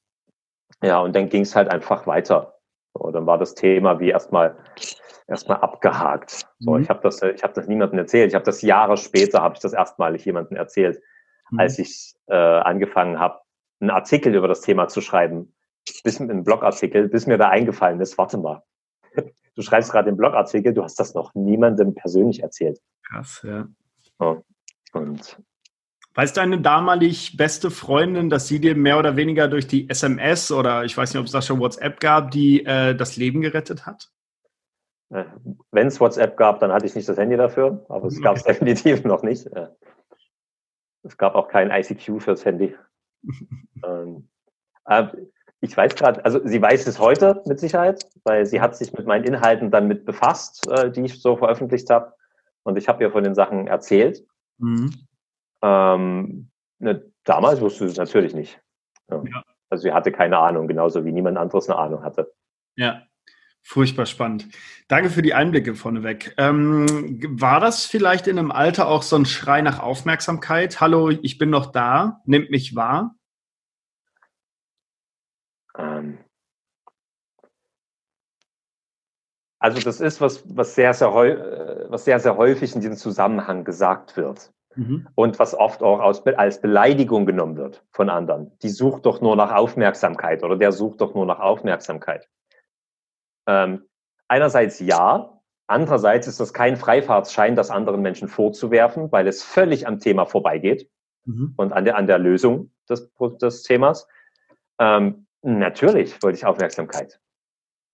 ja, und dann ging es halt einfach weiter. So, dann war das Thema wie erstmal erstmal abgehakt. So, mhm. ich habe das, ich habe das niemandem erzählt. Ich habe das Jahre später habe ich das erstmalig jemandem erzählt, mhm. als ich äh, angefangen habe, einen Artikel über das Thema zu schreiben, bis ein Blogartikel, bis mir da eingefallen ist. Warte mal, du schreibst gerade den Blogartikel, du hast das noch niemandem persönlich erzählt. Krass, ja. So, und Weiß deine damalig beste Freundin, dass sie dir mehr oder weniger durch die SMS oder ich weiß nicht, ob es da schon WhatsApp gab, die äh, das Leben gerettet hat? Äh, Wenn es WhatsApp gab, dann hatte ich nicht das Handy dafür, aber es gab es definitiv noch nicht. Äh, es gab auch kein ICQ fürs Handy. ähm, äh, ich weiß gerade, also sie weiß es heute mit Sicherheit, weil sie hat sich mit meinen Inhalten dann mit befasst, äh, die ich so veröffentlicht habe. Und ich habe ihr von den Sachen erzählt. Mhm. Ähm, ne, damals wusste sie es natürlich nicht. Ja. Ja. Also sie hatte keine Ahnung, genauso wie niemand anderes eine Ahnung hatte. Ja. Furchtbar spannend. Danke für die Einblicke vorneweg. Ähm, war das vielleicht in einem Alter auch so ein Schrei nach Aufmerksamkeit? Hallo, ich bin noch da, nimmt mich wahr? Ähm also das ist was, was sehr, sehr, äh, was sehr, sehr häufig in diesem Zusammenhang gesagt wird. Mhm. Und was oft auch aus, als Beleidigung genommen wird von anderen. Die sucht doch nur nach Aufmerksamkeit oder der sucht doch nur nach Aufmerksamkeit. Ähm, einerseits ja, andererseits ist das kein Freifahrtsschein, das anderen Menschen vorzuwerfen, weil es völlig am Thema vorbeigeht mhm. und an der, an der Lösung des, des Themas. Ähm, natürlich wollte ich Aufmerksamkeit.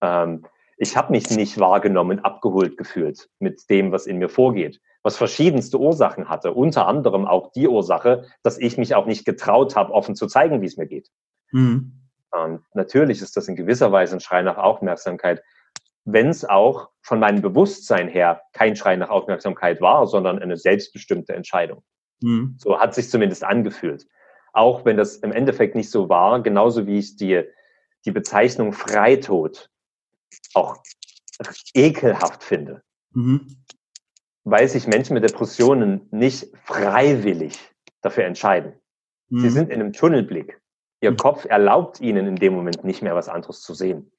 Ähm, ich habe mich nicht wahrgenommen, abgeholt gefühlt mit dem, was in mir vorgeht, was verschiedenste Ursachen hatte, unter anderem auch die Ursache, dass ich mich auch nicht getraut habe, offen zu zeigen, wie es mir geht. Mhm. Und natürlich ist das in gewisser Weise ein Schrei nach Aufmerksamkeit, wenn es auch von meinem Bewusstsein her kein Schrei nach Aufmerksamkeit war, sondern eine selbstbestimmte Entscheidung. Mhm. So hat sich zumindest angefühlt. Auch wenn das im Endeffekt nicht so war, genauso wie ich die, die Bezeichnung Freitod auch ekelhaft finde. Mhm. Weil sich Menschen mit Depressionen nicht freiwillig dafür entscheiden. Mhm. Sie sind in einem Tunnelblick. Ihr hm. Kopf erlaubt ihnen in dem Moment nicht mehr was anderes zu sehen.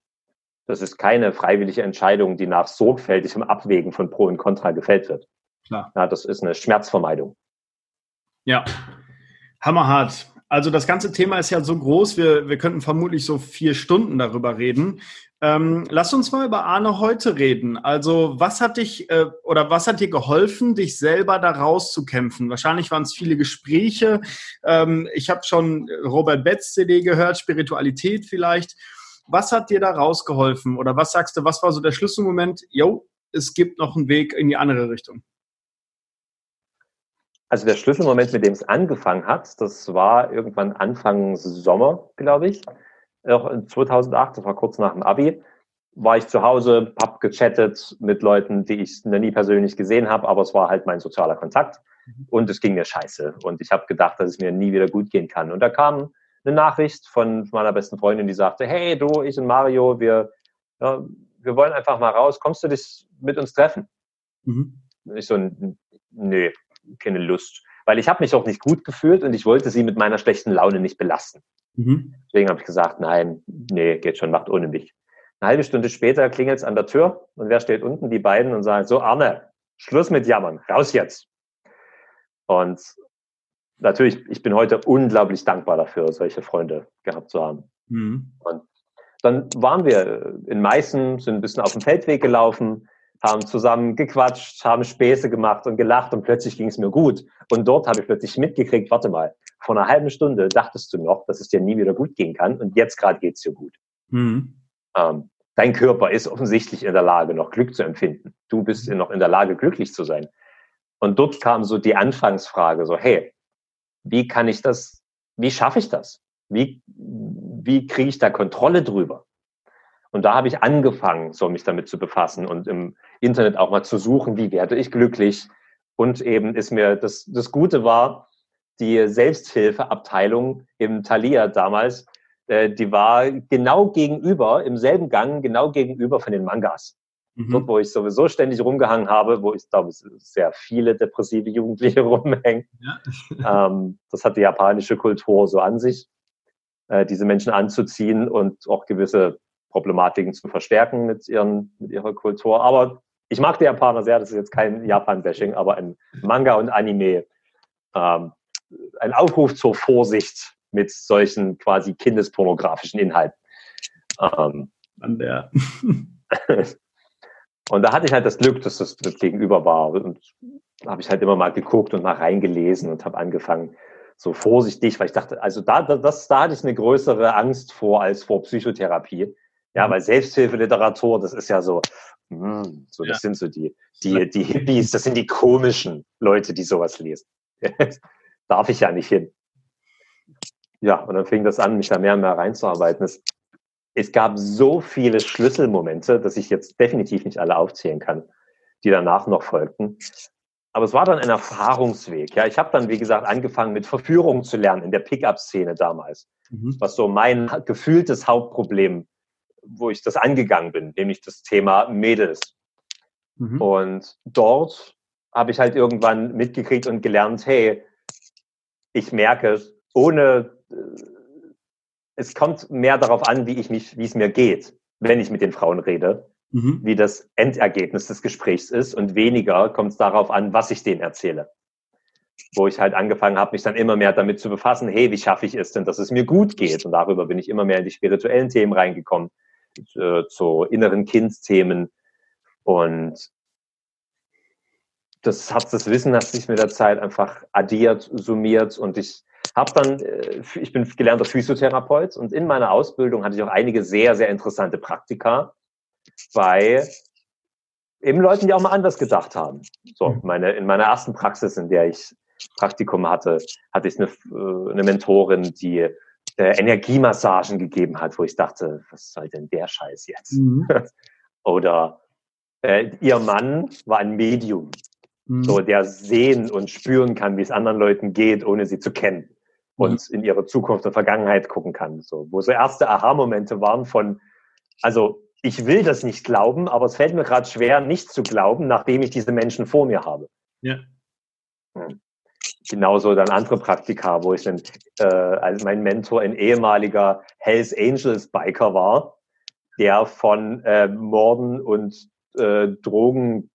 Das ist keine freiwillige Entscheidung, die nach sorgfältigem Abwägen von Pro und Contra gefällt wird. Klar. Ja, das ist eine Schmerzvermeidung. Ja, hammerhart. Also das ganze Thema ist ja so groß, wir, wir könnten vermutlich so vier Stunden darüber reden. Ähm, lass uns mal über Arne heute reden. Also was hat dich äh, oder was hat dir geholfen, dich selber da rauszukämpfen? Wahrscheinlich waren es viele Gespräche. Ähm, ich habe schon Robert Betz CD gehört, Spiritualität vielleicht. Was hat dir da rausgeholfen? Oder was sagst du, was war so der Schlüsselmoment? Jo, es gibt noch einen Weg in die andere Richtung. Also der Schlüsselmoment, mit dem es angefangen hat, das war irgendwann Anfang Sommer, glaube ich. Auch 2008, das war kurz nach dem Abi, war ich zu Hause, hab gechattet mit Leuten, die ich noch nie persönlich gesehen habe, aber es war halt mein sozialer Kontakt mhm. und es ging mir scheiße. Und ich habe gedacht, dass es mir nie wieder gut gehen kann. Und da kam eine Nachricht von meiner besten Freundin, die sagte, hey du, ich und Mario, wir, ja, wir wollen einfach mal raus, kommst du dich mit uns treffen? Mhm. Ich so, nö, keine Lust. Weil ich habe mich auch nicht gut gefühlt und ich wollte sie mit meiner schlechten Laune nicht belasten. Mhm. Deswegen habe ich gesagt, nein, nee, geht schon, macht ohne mich. Eine halbe Stunde später klingelt es an der Tür und wer steht unten? Die beiden und sagen, so Arne, Schluss mit Jammern, raus jetzt. Und natürlich, ich bin heute unglaublich dankbar dafür, solche Freunde gehabt zu haben. Mhm. Und dann waren wir in Meißen, sind ein bisschen auf dem Feldweg gelaufen, haben zusammen gequatscht, haben Späße gemacht und gelacht und plötzlich ging es mir gut. Und dort habe ich plötzlich mitgekriegt, warte mal, vor einer halben Stunde dachtest du noch, dass es dir nie wieder gut gehen kann und jetzt gerade geht es dir gut. Mhm. Ähm, dein Körper ist offensichtlich in der Lage, noch Glück zu empfinden. Du bist noch in der Lage, glücklich zu sein. Und dort kam so die Anfangsfrage, so, hey, wie kann ich das, wie schaffe ich das? Wie, wie kriege ich da Kontrolle drüber? Und da habe ich angefangen, so mich damit zu befassen und im Internet auch mal zu suchen, wie werde ich glücklich. Und eben ist mir das, das Gute war, die Selbsthilfeabteilung im Thalia damals, äh, die war genau gegenüber, im selben Gang, genau gegenüber von den Mangas. Mhm. Dort, wo ich sowieso ständig rumgehangen habe, wo ich glaube, sehr viele depressive Jugendliche rumhängen. Ja. ähm, das hat die japanische Kultur so an sich, äh, diese Menschen anzuziehen und auch gewisse Problematiken zu verstärken mit, ihren, mit ihrer Kultur. Aber ich mag die Japaner sehr, das ist jetzt kein Japan-Bashing, aber ein Manga und Anime ähm, ein Aufruf zur Vorsicht mit solchen quasi kindespornografischen Inhalten. Ähm, An der. und da hatte ich halt das Glück, dass das, das Gegenüber war. Und habe ich halt immer mal geguckt und mal reingelesen und habe angefangen, so vorsichtig, weil ich dachte, also da, das, da hatte ich eine größere Angst vor als vor Psychotherapie. Ja, mhm. weil Selbsthilfeliteratur, das ist ja so, mh, hm, so das ja. sind so die, die, die Hippies, das sind die komischen Leute, die sowas lesen. darf ich ja nicht hin. Ja, und dann fing das an, mich da mehr und mehr reinzuarbeiten. Es, es gab so viele Schlüsselmomente, dass ich jetzt definitiv nicht alle aufzählen kann, die danach noch folgten. Aber es war dann ein Erfahrungsweg. Ja, ich habe dann, wie gesagt, angefangen mit Verführung zu lernen in der Pickup-Szene damals, mhm. was so mein gefühltes Hauptproblem, wo ich das angegangen bin, nämlich das Thema Mädels. Mhm. Und dort habe ich halt irgendwann mitgekriegt und gelernt, hey, ich merke, ohne, äh, es kommt mehr darauf an, wie ich mich, wie es mir geht, wenn ich mit den Frauen rede, mhm. wie das Endergebnis des Gesprächs ist und weniger kommt es darauf an, was ich denen erzähle. Wo ich halt angefangen habe, mich dann immer mehr damit zu befassen, hey, wie schaffe ich es denn, dass es mir gut geht? Und darüber bin ich immer mehr in die spirituellen Themen reingekommen, äh, zu inneren Kindsthemen. Und das hat das Wissen hat sich mit der Zeit einfach addiert, summiert und ich habe dann, äh, ich bin gelernter Physiotherapeut und in meiner Ausbildung hatte ich auch einige sehr, sehr interessante Praktika bei eben Leuten, die auch mal anders gedacht haben. So, mhm. meine, in meiner ersten Praxis, in der ich Praktikum hatte, hatte ich eine, äh, eine Mentorin, die äh, Energiemassagen gegeben hat, wo ich dachte, was soll denn der Scheiß jetzt? Mhm. Oder äh, ihr Mann war ein Medium so, mhm. der sehen und spüren kann, wie es anderen Leuten geht, ohne sie zu kennen. Und mhm. in ihre Zukunft und Vergangenheit gucken kann. So, wo so erste Aha-Momente waren von, also ich will das nicht glauben, aber es fällt mir gerade schwer, nicht zu glauben, nachdem ich diese Menschen vor mir habe. Ja. Hm. Genauso dann andere Praktika, wo ich dann äh, als mein Mentor ein ehemaliger Hells Angels Biker war, der von äh, Morden und äh, Drogen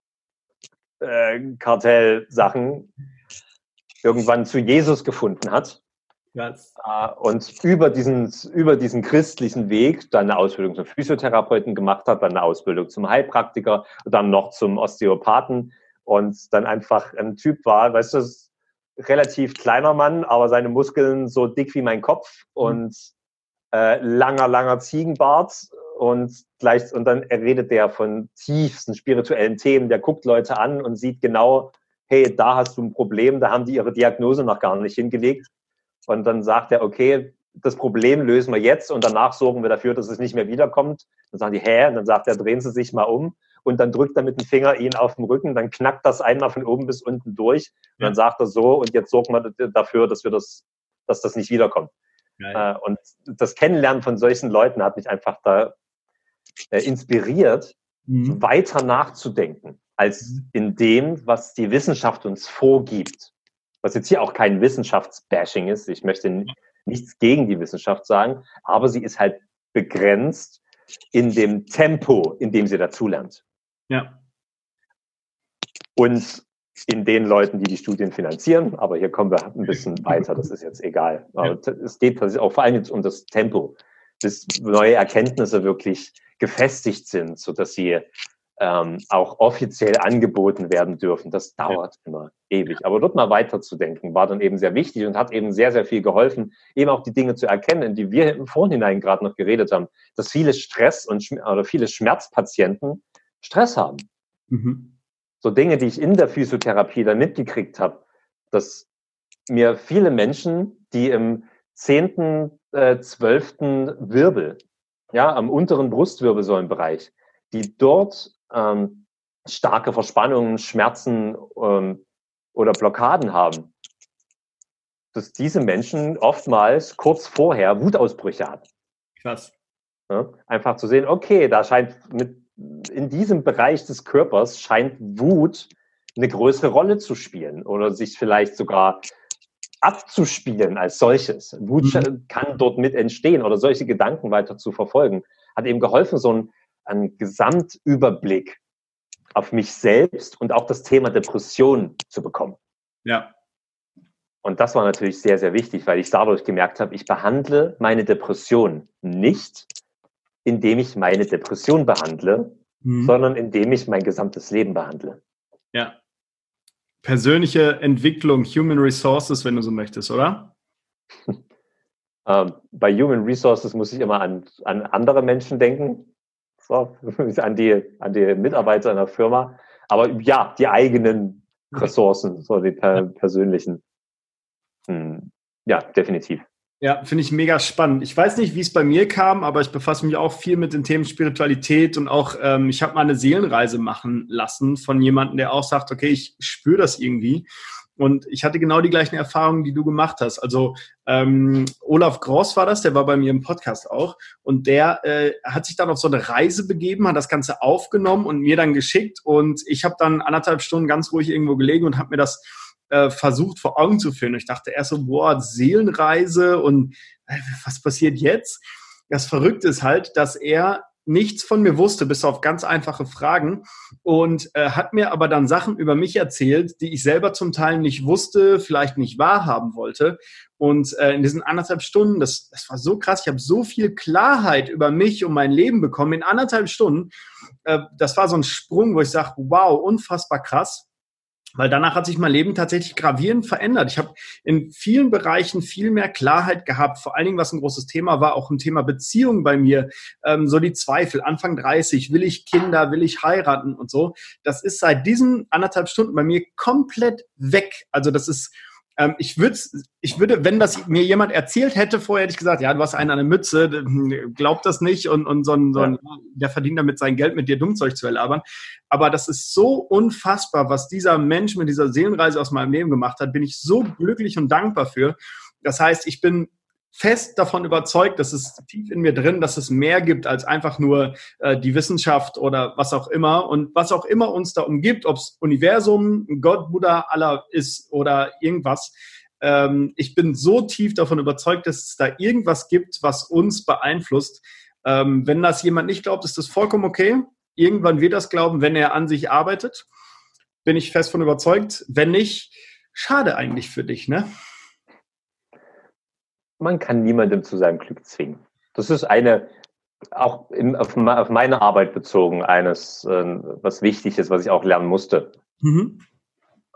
äh, irgendwann zu Jesus gefunden hat. Yes. Äh, und über diesen, über diesen christlichen Weg dann eine Ausbildung zum Physiotherapeuten gemacht hat, dann eine Ausbildung zum Heilpraktiker, dann noch zum Osteopathen und dann einfach ein Typ war, weißt du, relativ kleiner Mann, aber seine Muskeln so dick wie mein Kopf mhm. und äh, langer, langer Ziegenbart und gleich, und dann redet der von tiefsten spirituellen Themen, der guckt Leute an und sieht genau, hey, da hast du ein Problem, da haben die ihre Diagnose noch gar nicht hingelegt. Und dann sagt er, okay, das Problem lösen wir jetzt und danach sorgen wir dafür, dass es nicht mehr wiederkommt. Dann sagen die, hä? Und dann sagt er, drehen Sie sich mal um. Und dann drückt er mit dem Finger ihn auf den Rücken, dann knackt das einmal von oben bis unten durch. Und dann sagt er so, und jetzt sorgen wir dafür, dass wir das, dass das nicht wiederkommt. Geil. Äh, und das Kennenlernen von solchen Leuten hat mich einfach da äh, inspiriert, mhm. weiter nachzudenken als mhm. in dem, was die Wissenschaft uns vorgibt. Was jetzt hier auch kein Wissenschaftsbashing ist. Ich möchte nichts gegen die Wissenschaft sagen, aber sie ist halt begrenzt in dem Tempo, in dem sie dazulernt. Ja. Und in den Leuten, die die Studien finanzieren. Aber hier kommen wir ein bisschen weiter, das ist jetzt egal. Aber es geht auch vor allem jetzt um das Tempo, bis neue Erkenntnisse wirklich gefestigt sind, so dass sie ähm, auch offiziell angeboten werden dürfen. Das dauert ja. immer ewig. Aber dort mal weiterzudenken, war dann eben sehr wichtig und hat eben sehr, sehr viel geholfen, eben auch die Dinge zu erkennen, die wir im Vorhinein gerade noch geredet haben, dass viele Stress und oder viele Schmerzpatienten Stress haben. Mhm. So Dinge, die ich in der Physiotherapie dann mitgekriegt habe, dass mir viele Menschen, die im zehnten, äh, zwölften Wirbel ja, am unteren Brustwirbelsäulenbereich, die dort ähm, starke Verspannungen, Schmerzen ähm, oder Blockaden haben, dass diese Menschen oftmals kurz vorher Wutausbrüche hatten. Krass. Ja, einfach zu sehen, okay, da scheint mit, in diesem Bereich des Körpers scheint Wut eine größere Rolle zu spielen oder sich vielleicht sogar abzuspielen als solches. Wut mhm. kann dort mit entstehen oder solche Gedanken weiter zu verfolgen. Hat eben geholfen, so einen, einen Gesamtüberblick auf mich selbst und auch das Thema Depression zu bekommen. Ja. Und das war natürlich sehr, sehr wichtig, weil ich dadurch gemerkt habe, ich behandle meine Depression nicht, indem ich meine Depression behandle, mhm. sondern indem ich mein gesamtes Leben behandle. Ja. Persönliche Entwicklung, Human Resources, wenn du so möchtest, oder? ähm, bei Human Resources muss ich immer an, an andere Menschen denken, so, an, die, an die Mitarbeiter in der Firma. Aber ja, die eigenen Ressourcen, so die per persönlichen. Hm, ja, definitiv. Ja, finde ich mega spannend. Ich weiß nicht, wie es bei mir kam, aber ich befasse mich auch viel mit den Themen Spiritualität und auch, ähm, ich habe mal eine Seelenreise machen lassen von jemandem, der auch sagt, okay, ich spüre das irgendwie. Und ich hatte genau die gleichen Erfahrungen, die du gemacht hast. Also ähm, Olaf Gross war das, der war bei mir im Podcast auch. Und der äh, hat sich dann auf so eine Reise begeben, hat das Ganze aufgenommen und mir dann geschickt. Und ich habe dann anderthalb Stunden ganz ruhig irgendwo gelegen und habe mir das äh, versucht vor Augen zu führen. Ich dachte erst so, boah, Seelenreise und äh, was passiert jetzt? Das Verrückte ist halt, dass er nichts von mir wusste, bis auf ganz einfache Fragen und äh, hat mir aber dann Sachen über mich erzählt, die ich selber zum Teil nicht wusste, vielleicht nicht wahrhaben wollte. Und äh, in diesen anderthalb Stunden, das, das war so krass, ich habe so viel Klarheit über mich und mein Leben bekommen in anderthalb Stunden. Äh, das war so ein Sprung, wo ich sage, wow, unfassbar krass weil danach hat sich mein Leben tatsächlich gravierend verändert. Ich habe in vielen Bereichen viel mehr Klarheit gehabt. Vor allen Dingen, was ein großes Thema war, auch ein Thema Beziehung bei mir. Ähm, so die Zweifel, Anfang 30, will ich Kinder, will ich heiraten und so. Das ist seit diesen anderthalb Stunden bei mir komplett weg. Also das ist ähm, ich, würde, ich würde, wenn das mir jemand erzählt hätte, vorher hätte ich gesagt, ja, du hast einen an der Mütze, glaub das nicht und, und so ein, so ein der verdient damit sein Geld, mit dir Dummzeug zu erlabern. Aber das ist so unfassbar, was dieser Mensch mit dieser Seelenreise aus meinem Leben gemacht hat, bin ich so glücklich und dankbar für. Das heißt, ich bin fest davon überzeugt, dass es tief in mir drin, dass es mehr gibt als einfach nur äh, die Wissenschaft oder was auch immer und was auch immer uns da umgibt, ob es Universum, Gott, Buddha, Allah ist oder irgendwas. Ähm, ich bin so tief davon überzeugt, dass es da irgendwas gibt, was uns beeinflusst. Ähm, wenn das jemand nicht glaubt, ist das vollkommen okay. Irgendwann wird das glauben, wenn er an sich arbeitet. Bin ich fest von überzeugt. Wenn nicht, schade eigentlich für dich, ne? Man kann niemandem zu seinem Glück zwingen. Das ist eine, auch in, auf, auf, meine Arbeit bezogen, eines, äh, was wichtig ist, was ich auch lernen musste. Mhm.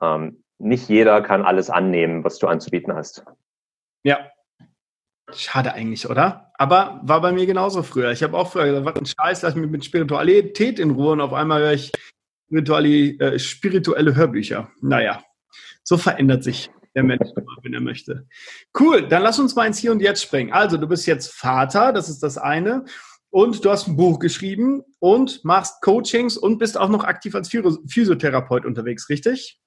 Ähm, nicht jeder kann alles annehmen, was du anzubieten hast. Ja. Schade eigentlich, oder? Aber war bei mir genauso früher. Ich habe auch früher gesagt, was ein Scheiß, lass mich mit Spiritualität in Ruhe und auf einmal höre ich äh, spirituelle Hörbücher. Naja, so verändert sich der Mensch, wenn er möchte. Cool, dann lass uns mal ins Hier und Jetzt springen. Also, du bist jetzt Vater, das ist das eine. Und du hast ein Buch geschrieben und machst Coachings und bist auch noch aktiv als Physiotherapeut unterwegs, richtig?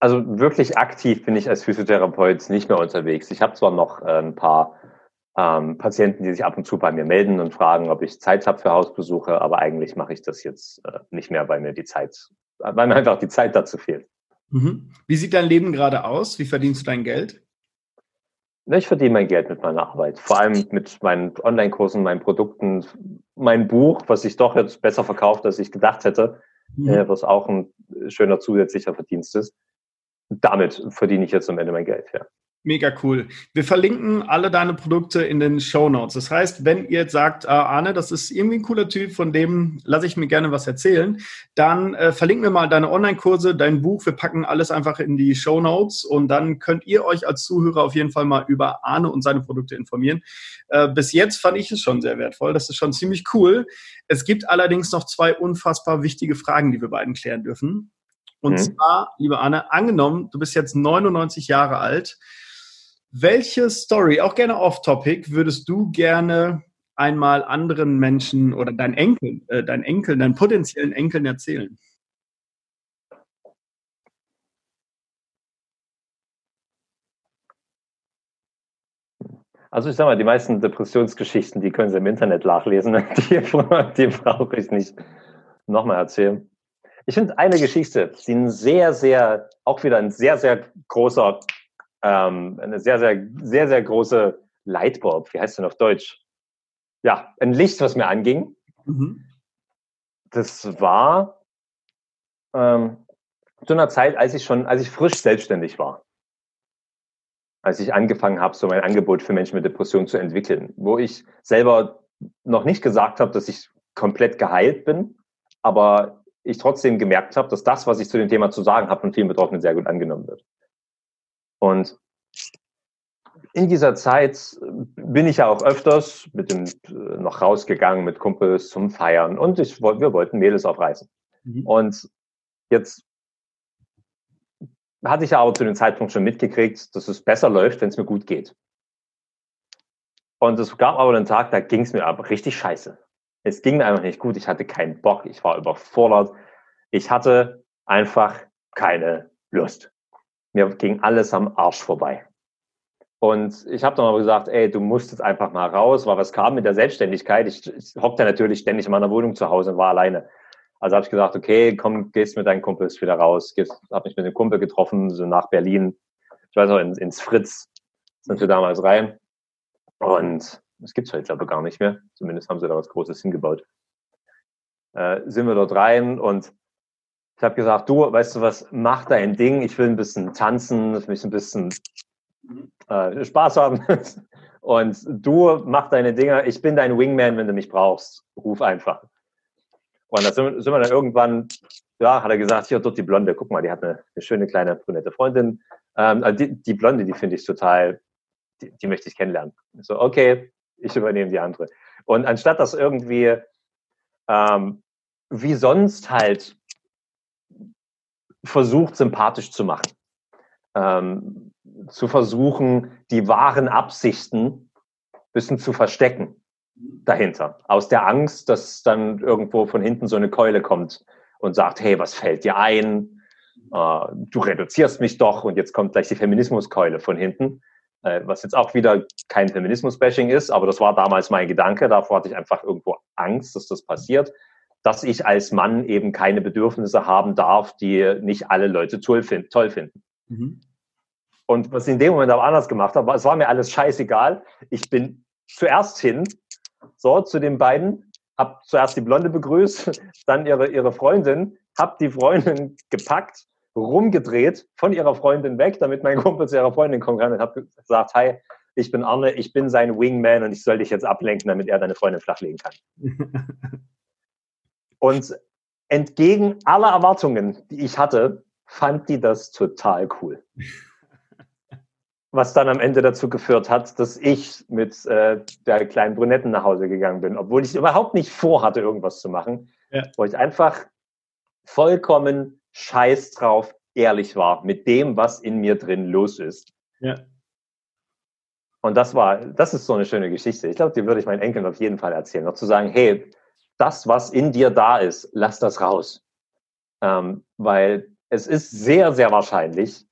Also wirklich aktiv bin ich als Physiotherapeut nicht mehr unterwegs. Ich habe zwar noch äh, ein paar ähm, Patienten, die sich ab und zu bei mir melden und fragen, ob ich Zeit habe für Hausbesuche, aber eigentlich mache ich das jetzt äh, nicht mehr, weil mir die Zeit, weil mir einfach die Zeit dazu fehlt. Mhm. Wie sieht dein Leben gerade aus? Wie verdienst du dein Geld? Ich verdiene mein Geld mit meiner Arbeit. Vor allem mit meinen Online-Kursen, meinen Produkten, mein Buch, was sich doch jetzt besser verkauft, als ich gedacht hätte, mhm. Äh, was auch ein schöner zusätzlicher Verdienst ist. Damit verdiene ich jetzt am Ende mein Geld, ja. Mega cool. Wir verlinken alle deine Produkte in den Show Notes. Das heißt, wenn ihr jetzt sagt, ah, Arne, das ist irgendwie ein cooler Typ, von dem lasse ich mir gerne was erzählen, dann äh, verlinken wir mal deine Online-Kurse, dein Buch. Wir packen alles einfach in die Show Notes und dann könnt ihr euch als Zuhörer auf jeden Fall mal über Arne und seine Produkte informieren. Äh, bis jetzt fand ich es schon sehr wertvoll. Das ist schon ziemlich cool. Es gibt allerdings noch zwei unfassbar wichtige Fragen, die wir beiden klären dürfen. Und mhm. zwar, liebe Arne, angenommen, du bist jetzt 99 Jahre alt welche Story, auch gerne off-topic, würdest du gerne einmal anderen Menschen oder deinen Enkel, äh, deinen Enkeln, deinen potenziellen Enkeln erzählen? Also ich sag mal, die meisten Depressionsgeschichten, die können Sie im Internet nachlesen. Die, die brauche ich nicht nochmal erzählen. Ich finde eine Geschichte, die ein sehr, sehr, auch wieder ein sehr, sehr großer, ähm, eine sehr, sehr, sehr, sehr große Lightbulb, wie heißt denn auf Deutsch? Ja, ein Licht, was mir anging. Mhm. Das war ähm, zu einer Zeit, als ich schon, als ich frisch selbstständig war als ich angefangen habe, so mein Angebot für Menschen mit Depressionen zu entwickeln, wo ich selber noch nicht gesagt habe, dass ich komplett geheilt bin, aber ich trotzdem gemerkt habe, dass das, was ich zu dem Thema zu sagen habe, von vielen Betroffenen sehr gut angenommen wird. Und in dieser Zeit bin ich ja auch öfters mit dem äh, noch rausgegangen mit Kumpels zum Feiern und ich, wir wollten Mädels aufreißen. Mhm. Und jetzt hatte ich ja aber zu dem Zeitpunkt schon mitgekriegt, dass es besser läuft, wenn es mir gut geht. Und es gab aber einen Tag, da ging es mir aber richtig scheiße. Es ging mir einfach nicht gut. Ich hatte keinen Bock. Ich war überfordert. Ich hatte einfach keine Lust. Mir ging alles am Arsch vorbei. Und ich habe dann aber gesagt, ey, du musst jetzt einfach mal raus, weil was kam mit der Selbstständigkeit? Ich, ich hockte natürlich ständig in meiner Wohnung zu Hause und war alleine. Also habe ich gesagt, okay, komm, gehst mit deinen Kumpels wieder raus. Habe mich mit einem Kumpel getroffen, so nach Berlin. Ich weiß noch, ins, ins Fritz sind wir damals rein. Und das gibt's heute aber gar nicht mehr. Zumindest haben sie da was Großes hingebaut. Äh, sind wir dort rein und ich habe gesagt, du, weißt du was, mach dein Ding. Ich will ein bisschen tanzen, ich will ein bisschen äh, Spaß haben. Und du mach deine Dinge. Ich bin dein Wingman, wenn du mich brauchst. Ruf einfach. Und da sind, sind wir dann irgendwann, ja, hat er gesagt, hier, dort die Blonde, guck mal, die hat eine, eine schöne kleine brünette Freundin. Ähm, also die, die Blonde, die finde ich total, die, die möchte ich kennenlernen. So, okay, ich übernehme die andere. Und anstatt das irgendwie ähm, wie sonst halt versucht, sympathisch zu machen, ähm, zu versuchen, die wahren Absichten bisschen zu verstecken, dahinter. Aus der Angst, dass dann irgendwo von hinten so eine Keule kommt und sagt, hey, was fällt dir ein? Uh, du reduzierst mich doch und jetzt kommt gleich die Feminismuskeule von hinten, uh, was jetzt auch wieder kein Feminismus-Bashing ist, aber das war damals mein Gedanke. Davor hatte ich einfach irgendwo Angst, dass das passiert, dass ich als Mann eben keine Bedürfnisse haben darf, die nicht alle Leute toll, find, toll finden. Mhm. Und was ich in dem Moment aber anders gemacht habe, es war mir alles scheißegal. Ich bin zuerst hin so zu den beiden, hab zuerst die Blonde begrüßt, dann ihre, ihre Freundin, hab die Freundin gepackt, rumgedreht, von ihrer Freundin weg, damit mein Kumpel zu ihrer Freundin kommen kann und hab gesagt, hi, ich bin Arne, ich bin sein Wingman und ich soll dich jetzt ablenken, damit er deine Freundin flachlegen kann. und entgegen aller Erwartungen, die ich hatte, fand die das total cool was dann am Ende dazu geführt hat, dass ich mit äh, der kleinen Brunetten nach Hause gegangen bin, obwohl ich überhaupt nicht vorhatte, irgendwas zu machen, ja. wo ich einfach vollkommen scheiß drauf ehrlich war mit dem, was in mir drin los ist. Ja. Und das war, das ist so eine schöne Geschichte. Ich glaube, die würde ich meinen Enkeln auf jeden Fall erzählen. Noch zu sagen, hey, das, was in dir da ist, lass das raus. Ähm, weil es ist sehr, sehr wahrscheinlich,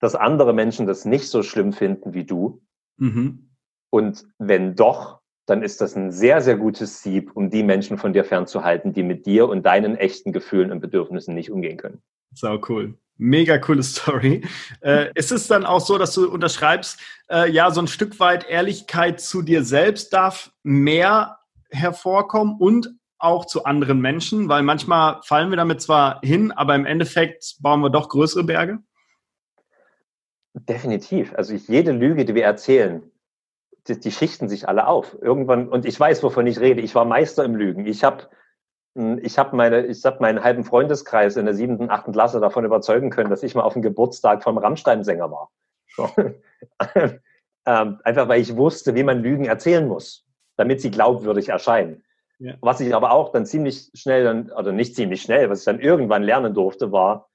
dass andere Menschen das nicht so schlimm finden wie du. Mhm. Und wenn doch, dann ist das ein sehr, sehr gutes Sieb, um die Menschen von dir fernzuhalten, die mit dir und deinen echten Gefühlen und Bedürfnissen nicht umgehen können. Sau cool. Mega coole Story. Äh, ist es dann auch so, dass du unterschreibst, äh, ja, so ein Stück weit Ehrlichkeit zu dir selbst darf mehr hervorkommen und auch zu anderen Menschen, weil manchmal fallen wir damit zwar hin, aber im Endeffekt bauen wir doch größere Berge? Definitiv. Also ich, jede Lüge, die wir erzählen, die, die, schichten sich alle auf. Irgendwann, und ich weiß, wovon ich rede. Ich war Meister im Lügen. Ich habe hm, ich hab meine, habe meinen halben Freundeskreis in der siebten, achten Klasse davon überzeugen können, dass ich mal auf dem Geburtstag vom Rammstein-Sänger war. So. ähm, einfach weil ich wusste, wie man Lügen erzählen muss, damit sie glaubwürdig erscheinen. Ja. Was ich aber auch dann ziemlich schnell, dann, oder nicht ziemlich schnell, was ich dann irgendwann lernen durfte, war,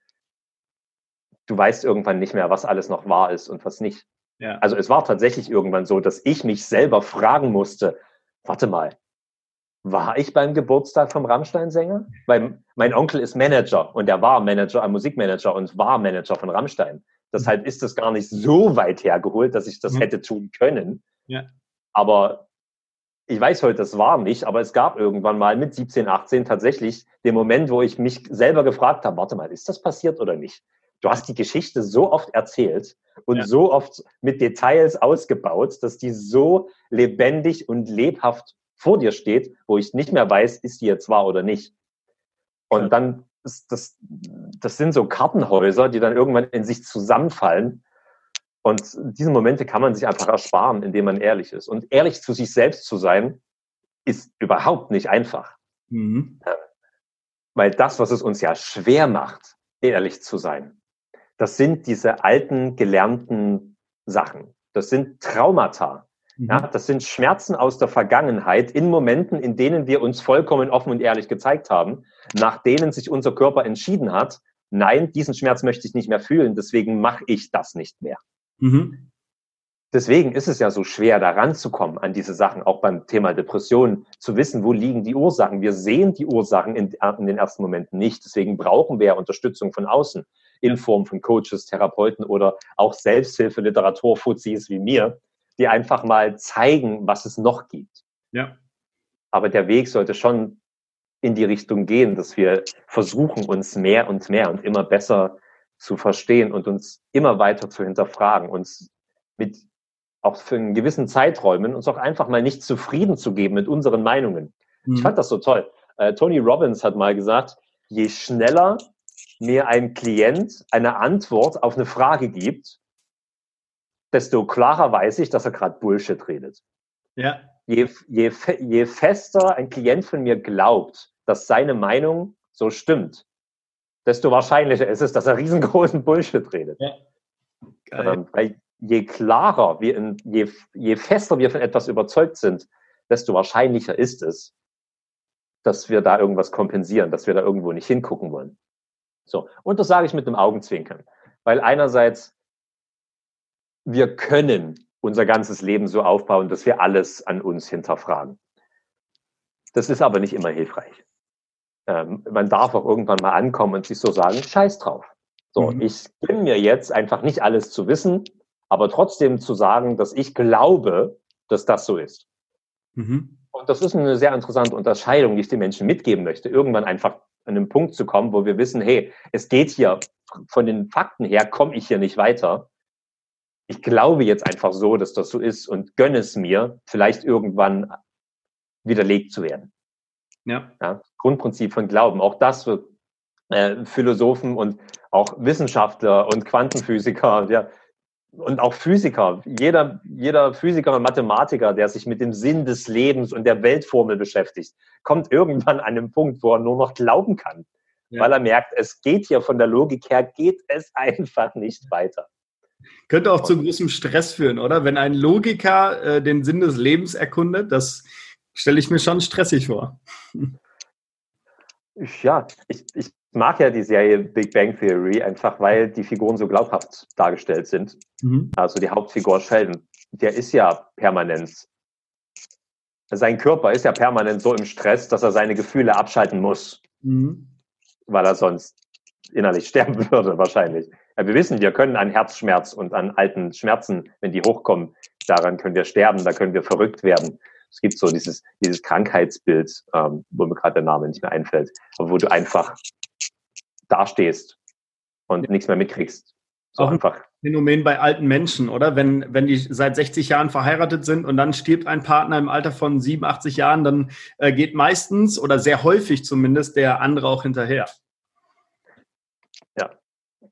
du weißt irgendwann nicht mehr, was alles noch wahr ist und was nicht. Ja. Also es war tatsächlich irgendwann so, dass ich mich selber fragen musste, warte mal, war ich beim Geburtstag vom Rammstein-Sänger? Weil mein Onkel ist Manager und er war Manager, ein Musikmanager und war Manager von Rammstein. Deshalb ist das gar nicht so weit hergeholt, dass ich das mhm. hätte tun können. Ja. Aber ich weiß heute, das war nicht, aber es gab irgendwann mal mit 17, 18 tatsächlich den Moment, wo ich mich selber gefragt habe, warte mal, ist das passiert oder nicht? Du hast die Geschichte so oft erzählt und ja. so oft mit Details ausgebaut, dass die so lebendig und lebhaft vor dir steht, wo ich nicht mehr weiß, ist die jetzt wahr oder nicht. Und ja. dann, ist das, das sind so Kartenhäuser, die dann irgendwann in sich zusammenfallen und diese Momente kann man sich einfach ersparen, indem man ehrlich ist. Und ehrlich zu sich selbst zu sein, ist überhaupt nicht einfach. Mhm. Weil das, was es uns ja schwer macht, ehrlich zu sein, das sind diese alten, gelernten Sachen. Das sind Traumata. Mhm. Ja, das sind Schmerzen aus der Vergangenheit in Momenten, in denen wir uns vollkommen offen und ehrlich gezeigt haben, nach denen sich unser Körper entschieden hat, nein, diesen Schmerz möchte ich nicht mehr fühlen, deswegen mache ich das nicht mehr. Mhm. Deswegen ist es ja so schwer, da ranzukommen an diese Sachen, auch beim Thema Depressionen, zu wissen, wo liegen die Ursachen. Wir sehen die Ursachen in, in den ersten Momenten nicht. Deswegen brauchen wir Unterstützung von außen in Form von Coaches, Therapeuten oder auch Selbsthilfe-Literatur, Fuzis wie mir, die einfach mal zeigen, was es noch gibt. Ja. Aber der Weg sollte schon in die Richtung gehen, dass wir versuchen, uns mehr und mehr und immer besser zu verstehen und uns immer weiter zu hinterfragen, uns mit auch für einen gewissen Zeiträumen uns auch einfach mal nicht zufrieden zu geben mit unseren Meinungen. Mhm. Ich fand das so toll. Äh, Tony Robbins hat mal gesagt, je schneller mir ein Klient eine Antwort auf eine Frage gibt, desto klarer weiß ich, dass er gerade Bullshit redet. Ja. Je, je, je fester ein Klient von mir glaubt, dass seine Meinung so stimmt, desto wahrscheinlicher ist es, dass er riesengroßen Bullshit redet. Ja. Ähm, weil je klarer wir, in, je, je fester wir von etwas überzeugt sind, desto wahrscheinlicher ist es, dass wir da irgendwas kompensieren, dass wir da irgendwo nicht hingucken wollen. So. Und das sage ich mit einem Augenzwinkern. Weil einerseits, wir können unser ganzes Leben so aufbauen, dass wir alles an uns hinterfragen. Das ist aber nicht immer hilfreich ähm, man darf auch irgendwann mal ankommen und sich so sagen, scheiß drauf. So, mhm. ich bin mir jetzt einfach nicht alles zu wissen, aber trotzdem zu sagen, dass ich glaube, dass das so ist. Mhm. Und das ist eine sehr interessante Unterscheidung, die ich den Menschen mitgeben möchte. Irgendwann einfach an einen Punkt zu kommen, wo wir wissen, hey, es geht hier von den Fakten her, komme ich hier nicht weiter. Ich glaube jetzt einfach so, dass das so ist und gönne es mir, vielleicht irgendwann widerlegt zu werden. Ja. ja. Grundprinzip von Glauben. Auch das wird äh, Philosophen und auch Wissenschaftler und Quantenphysiker, ja, und auch Physiker, jeder, jeder Physiker und Mathematiker, der sich mit dem Sinn des Lebens und der Weltformel beschäftigt, kommt irgendwann an einen Punkt, wo er nur noch glauben kann. Ja. Weil er merkt, es geht hier von der Logik her, geht es einfach nicht weiter. Könnte auch zu großem Stress führen, oder? Wenn ein Logiker äh, den Sinn des Lebens erkundet, das stelle ich mir schon stressig vor. Ja, ich, ich mag ja die Serie Big Bang Theory einfach, weil die Figuren so glaubhaft dargestellt sind. Mhm. Also die Hauptfigur Sheldon, der ist ja permanent, sein Körper ist ja permanent so im Stress, dass er seine Gefühle abschalten muss, mhm. weil er sonst innerlich sterben würde wahrscheinlich. Ja, wir wissen, wir können an Herzschmerz und an alten Schmerzen, wenn die hochkommen, daran können wir sterben, da können wir verrückt werden es gibt so dieses, dieses Krankheitsbild, ähm, wo mir gerade der Name nicht mehr einfällt, aber wo du einfach dastehst und nichts mehr mitkriegst. So Auch einfach. Ein Phänomen bei alten Menschen, oder? Wenn, wenn die seit 60 Jahren verheiratet sind und dann stirbt ein Partner im Alter von 87 Jahren, dann äh, geht meistens oder sehr häufig zumindest der andere auch hinterher. Ja.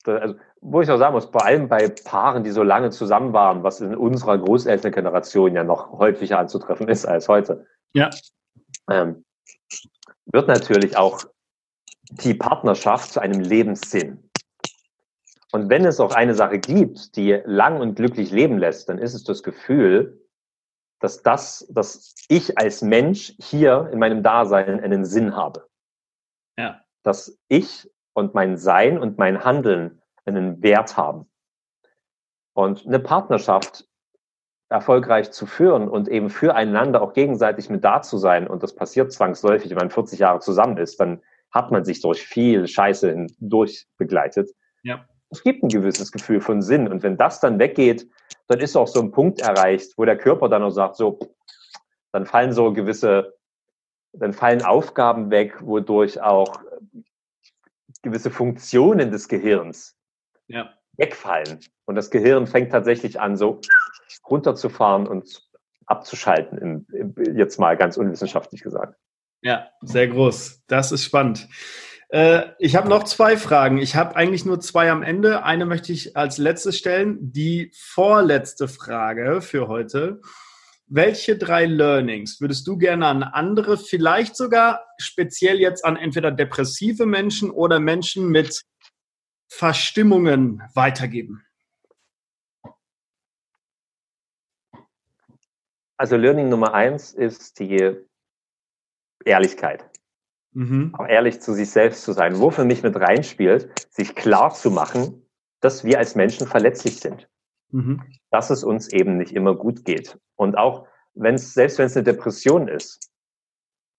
Also wo ich auch sagen muss, vor allem bei Paaren, die so lange zusammen waren, was in unserer Großelterngeneration ja noch häufiger anzutreffen ist als heute, ja. ähm, wird natürlich auch die Partnerschaft zu einem Lebenssinn. Und wenn es auch eine Sache gibt, die lang und glücklich leben lässt, dann ist es das Gefühl, dass das, dass ich als Mensch hier in meinem Dasein einen Sinn habe. Ja. Dass ich und mein Sein und mein Handeln einen Wert haben. Und eine Partnerschaft erfolgreich zu führen und eben füreinander auch gegenseitig mit da zu sein, und das passiert zwangsläufig, wenn man 40 Jahre zusammen ist, dann hat man sich durch viel Scheiße hindurch begleitet. Ja. Es gibt ein gewisses Gefühl von Sinn. Und wenn das dann weggeht, dann ist auch so ein Punkt erreicht, wo der Körper dann auch sagt, so, dann fallen so gewisse, dann fallen Aufgaben weg, wodurch auch gewisse Funktionen des Gehirns ja. wegfallen. Und das Gehirn fängt tatsächlich an, so runterzufahren und abzuschalten, im, im, jetzt mal ganz unwissenschaftlich gesagt. Ja, sehr groß. Das ist spannend. Äh, ich habe noch zwei Fragen. Ich habe eigentlich nur zwei am Ende. Eine möchte ich als letztes stellen. Die vorletzte Frage für heute. Welche drei Learnings würdest du gerne an andere, vielleicht sogar speziell jetzt an entweder depressive Menschen oder Menschen mit Verstimmungen weitergeben? Also Learning Nummer eins ist die Ehrlichkeit. Mhm. Auch ehrlich zu sich selbst zu sein. Wo für mich mit reinspielt, sich klar zu machen, dass wir als Menschen verletzlich sind. Mhm. Dass es uns eben nicht immer gut geht. Und auch wenn es, selbst wenn es eine Depression ist,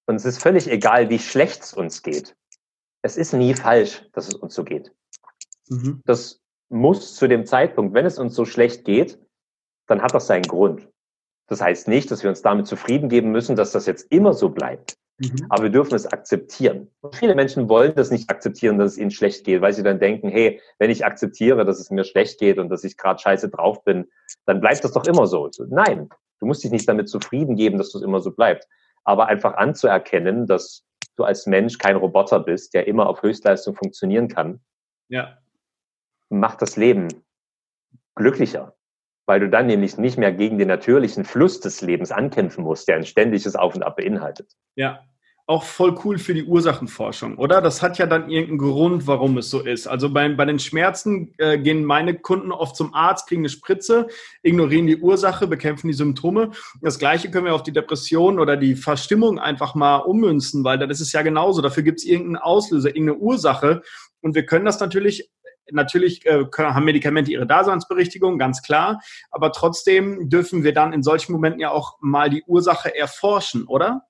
und es ist völlig egal, wie schlecht es uns geht. Es ist nie falsch, dass es uns so geht. Mhm. Das muss zu dem Zeitpunkt, wenn es uns so schlecht geht, dann hat das seinen Grund. Das heißt nicht, dass wir uns damit zufrieden geben müssen, dass das jetzt immer so bleibt. Mhm. Aber wir dürfen es akzeptieren. Und viele Menschen wollen das nicht akzeptieren, dass es ihnen schlecht geht, weil sie dann denken, hey, wenn ich akzeptiere, dass es mir schlecht geht und dass ich gerade scheiße drauf bin, dann bleibt das doch immer so. Nein, du musst dich nicht damit zufrieden geben, dass das immer so bleibt. Aber einfach anzuerkennen, dass du als Mensch kein Roboter bist, der immer auf Höchstleistung funktionieren kann, ja. Macht das Leben glücklicher weil du dann nämlich nicht mehr gegen den natürlichen Fluss des Lebens ankämpfen musst, der ein ständiges Auf und Ab beinhaltet. Ja, auch voll cool für die Ursachenforschung, oder? Das hat ja dann irgendeinen Grund, warum es so ist. Also bei, bei den Schmerzen äh, gehen meine Kunden oft zum Arzt, kriegen eine Spritze, ignorieren die Ursache, bekämpfen die Symptome. Das gleiche können wir auf die Depression oder die Verstimmung einfach mal ummünzen, weil dann ist es ja genauso. Dafür gibt es irgendeinen Auslöser, irgendeine Ursache. Und wir können das natürlich Natürlich äh, haben Medikamente ihre Daseinsberechtigung, ganz klar. Aber trotzdem dürfen wir dann in solchen Momenten ja auch mal die Ursache erforschen, oder?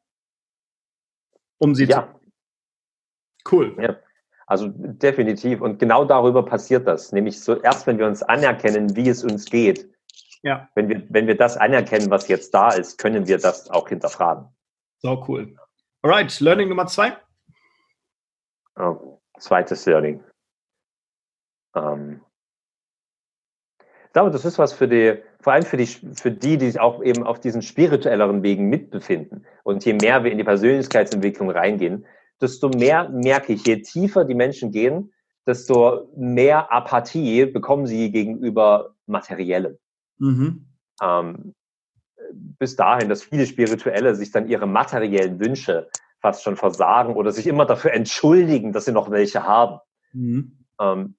Um sie ja. zu. Cool. Ja. Also definitiv. Und genau darüber passiert das. Nämlich so erst, wenn wir uns anerkennen, wie es uns geht. Ja. Wenn wir, wenn wir das anerkennen, was jetzt da ist, können wir das auch hinterfragen. So cool. Alright, Learning Nummer zwei. Oh, zweites Learning. Ähm, ich glaube, das ist was für die, vor allem für die, für die, die sich auch eben auf diesen spirituelleren Wegen mitbefinden. Und je mehr wir in die Persönlichkeitsentwicklung reingehen, desto mehr merke ich, je tiefer die Menschen gehen, desto mehr Apathie bekommen sie gegenüber Materiellem. Mhm. Ähm, bis dahin, dass viele Spirituelle sich dann ihre materiellen Wünsche fast schon versagen oder sich immer dafür entschuldigen, dass sie noch welche haben. Mhm. Ähm,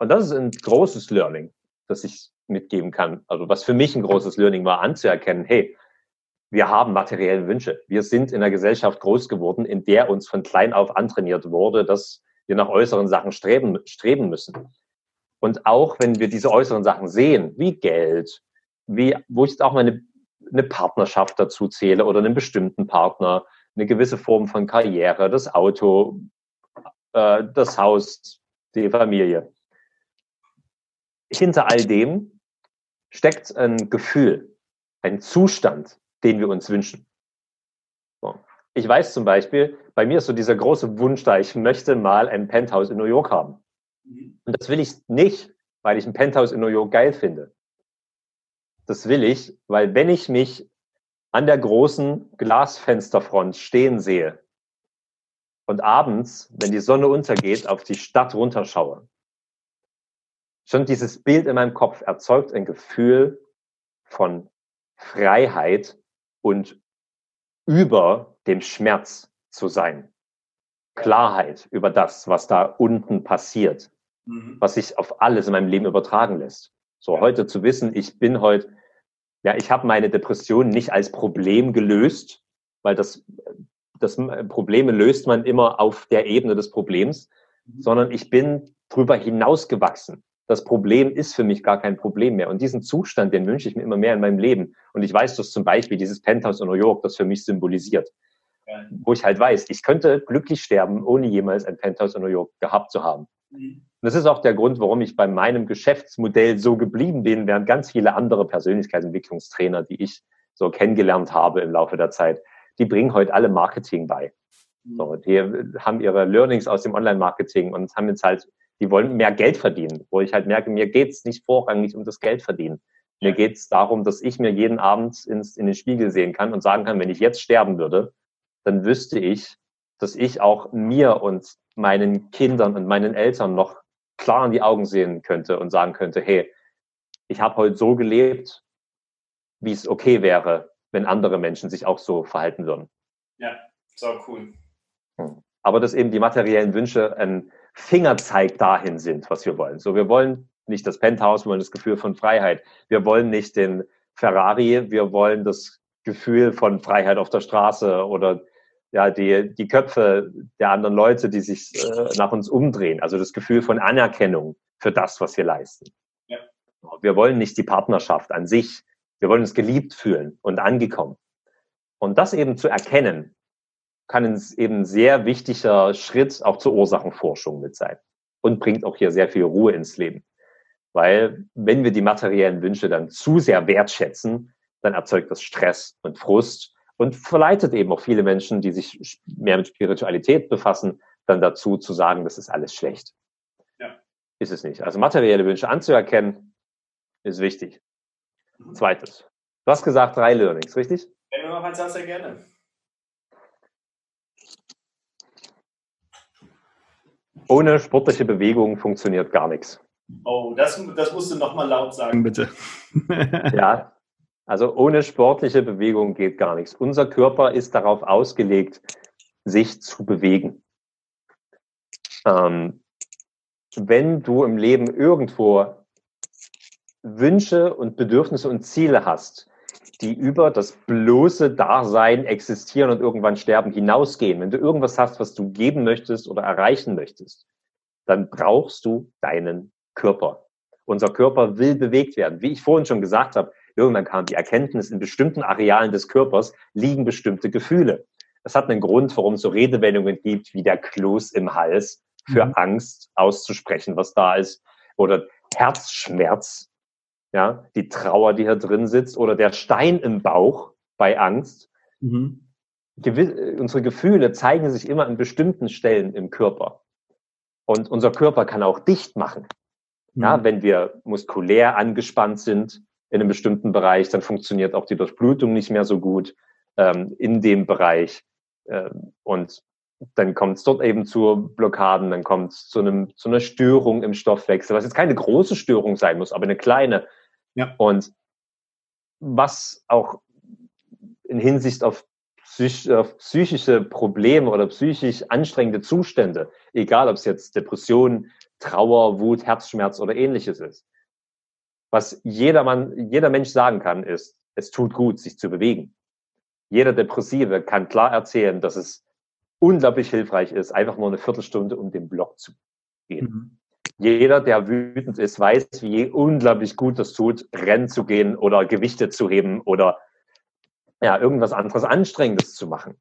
und das ist ein großes Learning, das ich mitgeben kann. Also was für mich ein großes Learning war, anzuerkennen, hey, wir haben materielle Wünsche. Wir sind in einer Gesellschaft groß geworden, in der uns von klein auf antrainiert wurde, dass wir nach äußeren Sachen streben, streben müssen. Und auch wenn wir diese äußeren Sachen sehen, wie Geld, wie, wo ich jetzt auch mal eine, eine Partnerschaft dazu zähle oder einen bestimmten Partner, eine gewisse Form von Karriere, das Auto, äh, das Haus, die Familie hinter all dem steckt ein Gefühl, ein Zustand, den wir uns wünschen. So. Ich weiß zum Beispiel, bei mir ist so dieser große Wunsch da, ich möchte mal ein Penthouse in New York haben. Und das will ich nicht, weil ich ein Penthouse in New York geil finde. Das will ich, weil wenn ich mich an der großen Glasfensterfront stehen sehe und abends, wenn die Sonne untergeht, auf die Stadt runterschaue, Schon dieses Bild in meinem Kopf erzeugt ein Gefühl von Freiheit und über dem Schmerz zu sein. Klarheit über das, was da unten passiert, mhm. was sich auf alles in meinem Leben übertragen lässt. So heute zu wissen, ich bin heute, ja, ich habe meine Depression nicht als Problem gelöst, weil das, das Probleme löst man immer auf der Ebene des Problems, mhm. sondern ich bin drüber hinausgewachsen das Problem ist für mich gar kein Problem mehr. Und diesen Zustand, den wünsche ich mir immer mehr in meinem Leben. Und ich weiß, dass zum Beispiel dieses Penthouse in New York das für mich symbolisiert. Ja. Wo ich halt weiß, ich könnte glücklich sterben, ohne jemals ein Penthouse in New York gehabt zu haben. Mhm. Und das ist auch der Grund, warum ich bei meinem Geschäftsmodell so geblieben bin, während ganz viele andere Persönlichkeitsentwicklungstrainer, die ich so kennengelernt habe im Laufe der Zeit, die bringen heute alle Marketing bei. Mhm. So, die haben ihre Learnings aus dem Online-Marketing und haben jetzt halt, die wollen mehr Geld verdienen, wo ich halt merke, mir geht's nicht vorrangig um das Geld verdienen. Mir geht's darum, dass ich mir jeden Abend ins, in den Spiegel sehen kann und sagen kann, wenn ich jetzt sterben würde, dann wüsste ich, dass ich auch mir und meinen Kindern und meinen Eltern noch klar in die Augen sehen könnte und sagen könnte, hey, ich habe heute so gelebt, wie es okay wäre, wenn andere Menschen sich auch so verhalten würden. Ja, so cool. Hm. Aber dass eben die materiellen Wünsche ein Fingerzeig dahin sind, was wir wollen. So, wir wollen nicht das Penthouse, wir wollen das Gefühl von Freiheit. Wir wollen nicht den Ferrari, wir wollen das Gefühl von Freiheit auf der Straße oder ja, die, die Köpfe der anderen Leute, die sich äh, nach uns umdrehen. Also das Gefühl von Anerkennung für das, was wir leisten. Ja. Wir wollen nicht die Partnerschaft an sich. Wir wollen uns geliebt fühlen und angekommen. Und das eben zu erkennen, kann ein eben sehr wichtiger Schritt auch zur Ursachenforschung mit sein und bringt auch hier sehr viel Ruhe ins Leben. Weil wenn wir die materiellen Wünsche dann zu sehr wertschätzen, dann erzeugt das Stress und Frust und verleitet eben auch viele Menschen, die sich mehr mit Spiritualität befassen, dann dazu zu sagen, das ist alles schlecht. Ja. Ist es nicht. Also materielle Wünsche anzuerkennen, ist wichtig. Mhm. Zweites. Du hast gesagt, drei Learnings, richtig? Wenn du noch eins hast, sehr gerne. Ohne sportliche Bewegung funktioniert gar nichts. Oh, das, das musst du nochmal laut sagen, bitte. ja, also ohne sportliche Bewegung geht gar nichts. Unser Körper ist darauf ausgelegt, sich zu bewegen. Ähm, wenn du im Leben irgendwo Wünsche und Bedürfnisse und Ziele hast, die über das bloße Dasein existieren und irgendwann sterben hinausgehen, wenn du irgendwas hast, was du geben möchtest oder erreichen möchtest, dann brauchst du deinen Körper. Unser Körper will bewegt werden. Wie ich vorhin schon gesagt habe, Irgendwann kam die Erkenntnis, in bestimmten Arealen des Körpers liegen bestimmte Gefühle. Das hat einen Grund, warum es so Redewendungen gibt, wie der Kloß im Hals für mhm. Angst auszusprechen, was da ist. Oder Herzschmerz, ja, die Trauer, die hier drin sitzt, oder der Stein im Bauch bei Angst. Mhm. unsere Gefühle zeigen sich immer an bestimmten Stellen im Körper. Und unser Körper kann auch dicht machen. Mhm. Ja, wenn wir muskulär angespannt sind, in einem bestimmten Bereich, dann funktioniert auch die Durchblutung nicht mehr so gut ähm, in dem Bereich. Ähm, und dann kommt es dort eben zu Blockaden, dann kommt es zu, einem, zu einer Störung im Stoffwechsel, was jetzt keine große Störung sein muss, aber eine kleine. Ja. Und was auch in Hinsicht auf, psych, auf psychische Probleme oder psychisch anstrengende Zustände, egal ob es jetzt Depression, Trauer, Wut, Herzschmerz oder ähnliches ist, was jeder Mann, jeder Mensch sagen kann, ist, es tut gut, sich zu bewegen. Jeder Depressive kann klar erzählen, dass es unglaublich hilfreich ist, einfach nur eine Viertelstunde um den Block zu gehen. Mhm. Jeder, der wütend ist, weiß, wie unglaublich gut das tut, rennen zu gehen oder Gewichte zu heben oder ja, irgendwas anderes Anstrengendes zu machen.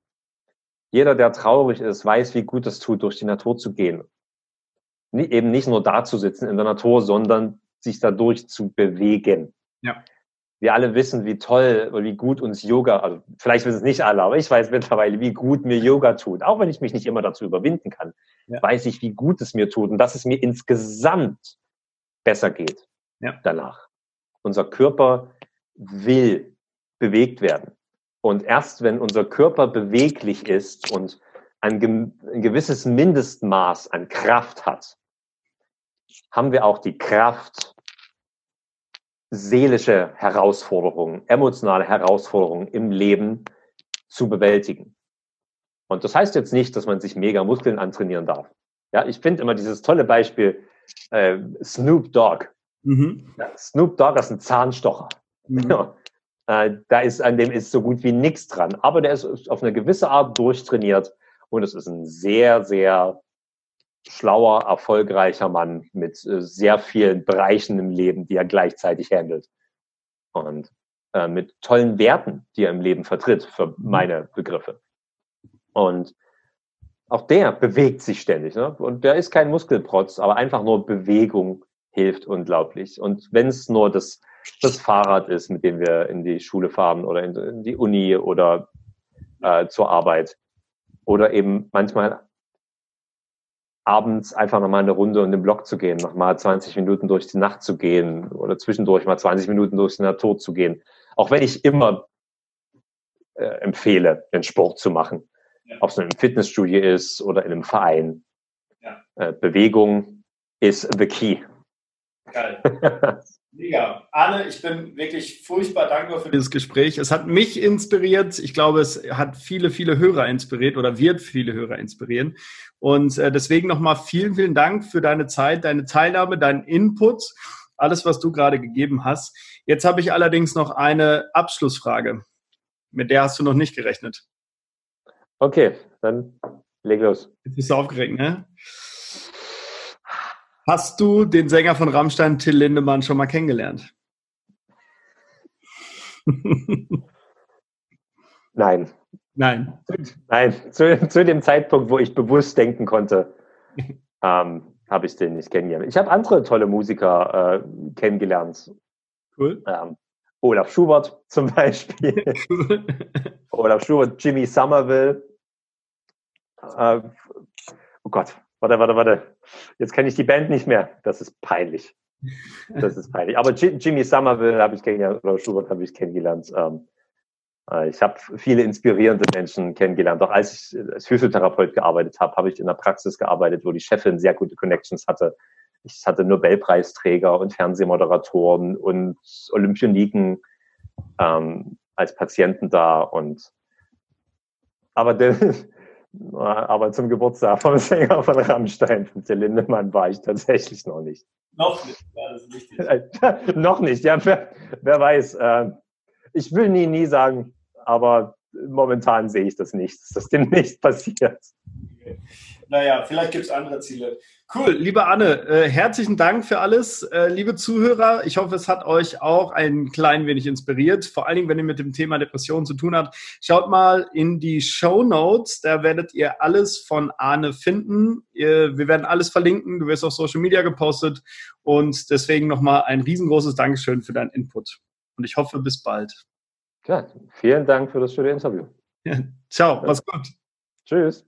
Jeder, der traurig ist, weiß, wie gut es tut, durch die Natur zu gehen. Eben nicht nur da zu sitzen in der Natur, sondern sich dadurch zu bewegen. Ja. Wir alle wissen, wie toll oder wie gut uns Yoga, also vielleicht wissen es nicht alle, aber ich weiß mittlerweile, wie gut mir Yoga tut. Auch wenn ich mich nicht immer dazu überwinden kann, ja. weiß ich, wie gut es mir tut und dass es mir insgesamt besser geht ja. danach. Unser Körper will bewegt werden. Und erst wenn unser Körper beweglich ist und ein, ein gewisses Mindestmaß an Kraft hat, haben wir auch die Kraft, seelische Herausforderungen, emotionale Herausforderungen im Leben zu bewältigen. Und das heißt jetzt nicht, dass man sich mega Muskeln antrainieren darf. Ja, ich finde immer dieses tolle Beispiel äh, Snoop Dogg. Mhm. Ja, Snoop Dogg ist ein Zahnstocher. Mhm. Ja, äh, da ist an dem ist so gut wie nichts dran, aber der ist auf eine gewisse Art durchtrainiert und es ist ein sehr, sehr schlauer, erfolgreicher Mann mit äh, sehr vielen Bereichen im Leben, die er gleichzeitig handelt. Und äh, mit tollen Werten, die er im Leben vertritt, für mhm. meine Begriffe. Und auch der bewegt sich ständig. Ne? Und der ist kein Muskelprotz, aber einfach nur Bewegung hilft unglaublich. Und wenn es nur das, das Fahrrad ist, mit dem wir in die Schule fahren oder in, in die Uni oder äh, zur Arbeit oder eben manchmal abends einfach nochmal eine Runde um den Block zu gehen, nochmal 20 Minuten durch die Nacht zu gehen oder zwischendurch mal 20 Minuten durch die Natur zu gehen. Auch wenn ich immer äh, empfehle, den Sport zu machen. Ja. Ob es in einem Fitnessstudio ist oder in einem Verein. Ja. Äh, Bewegung ist the key. Geil. Mega. Anne, ich bin wirklich furchtbar dankbar für dieses Gespräch. Es hat mich inspiriert. Ich glaube, es hat viele, viele Hörer inspiriert oder wird viele Hörer inspirieren. Und äh, deswegen nochmal vielen, vielen Dank für deine Zeit, deine Teilnahme, deinen Input, alles, was du gerade gegeben hast. Jetzt habe ich allerdings noch eine Abschlussfrage. Mit der hast du noch nicht gerechnet. Okay, dann leg los. Jetzt bist du aufgeregt, ne? Hast du den Sänger von Rammstein, Till Lindemann, schon mal kennengelernt? Nein. Nein. Nein, zu, zu, dem Zeitpunkt, wo ich bewusst denken konnte, ähm, habe ich den nicht kennengelernt. Ich habe andere tolle Musiker äh, kennengelernt. Cool. Ähm, Olaf Schubert zum Beispiel. Cool. Olaf Schubert, Jimmy Somerville. Äh, oh Gott, Warte, warte, warte. Jetzt kenne ich die Band nicht mehr. Das ist peinlich. Das ist peinlich. Aber Jimmy Somerville habe ich kennengelernt, oder Schubert habe ich kennengelernt. Ich habe viele inspirierende Menschen kennengelernt. Auch als ich als Physiotherapeut gearbeitet habe, habe ich in einer Praxis gearbeitet, wo die Chefin sehr gute Connections hatte. Ich hatte Nobelpreisträger und Fernsehmoderatoren und Olympioniken ähm, als Patienten da. Und aber der, aber zum Geburtstag vom Sänger von Rammstein, von Till Lindemann, war ich tatsächlich noch nicht. Noch nicht, ja, das ist wichtig. noch nicht, ja, wer, wer weiß. Äh, ich will nie, nie sagen, aber momentan sehe ich das nicht, dass das demnächst passiert. Naja, vielleicht gibt es andere Ziele. Cool, liebe Anne, äh, herzlichen Dank für alles. Äh, liebe Zuhörer, ich hoffe, es hat euch auch ein klein wenig inspiriert. Vor allen Dingen, wenn ihr mit dem Thema Depression zu tun habt. Schaut mal in die Show Notes, da werdet ihr alles von Arne finden. Ihr, wir werden alles verlinken, du wirst auf Social Media gepostet und deswegen nochmal ein riesengroßes Dankeschön für deinen Input. Und ich hoffe, bis bald. Ja, vielen Dank für das schöne Interview. Ja, ciao, mach's gut. Tschüss.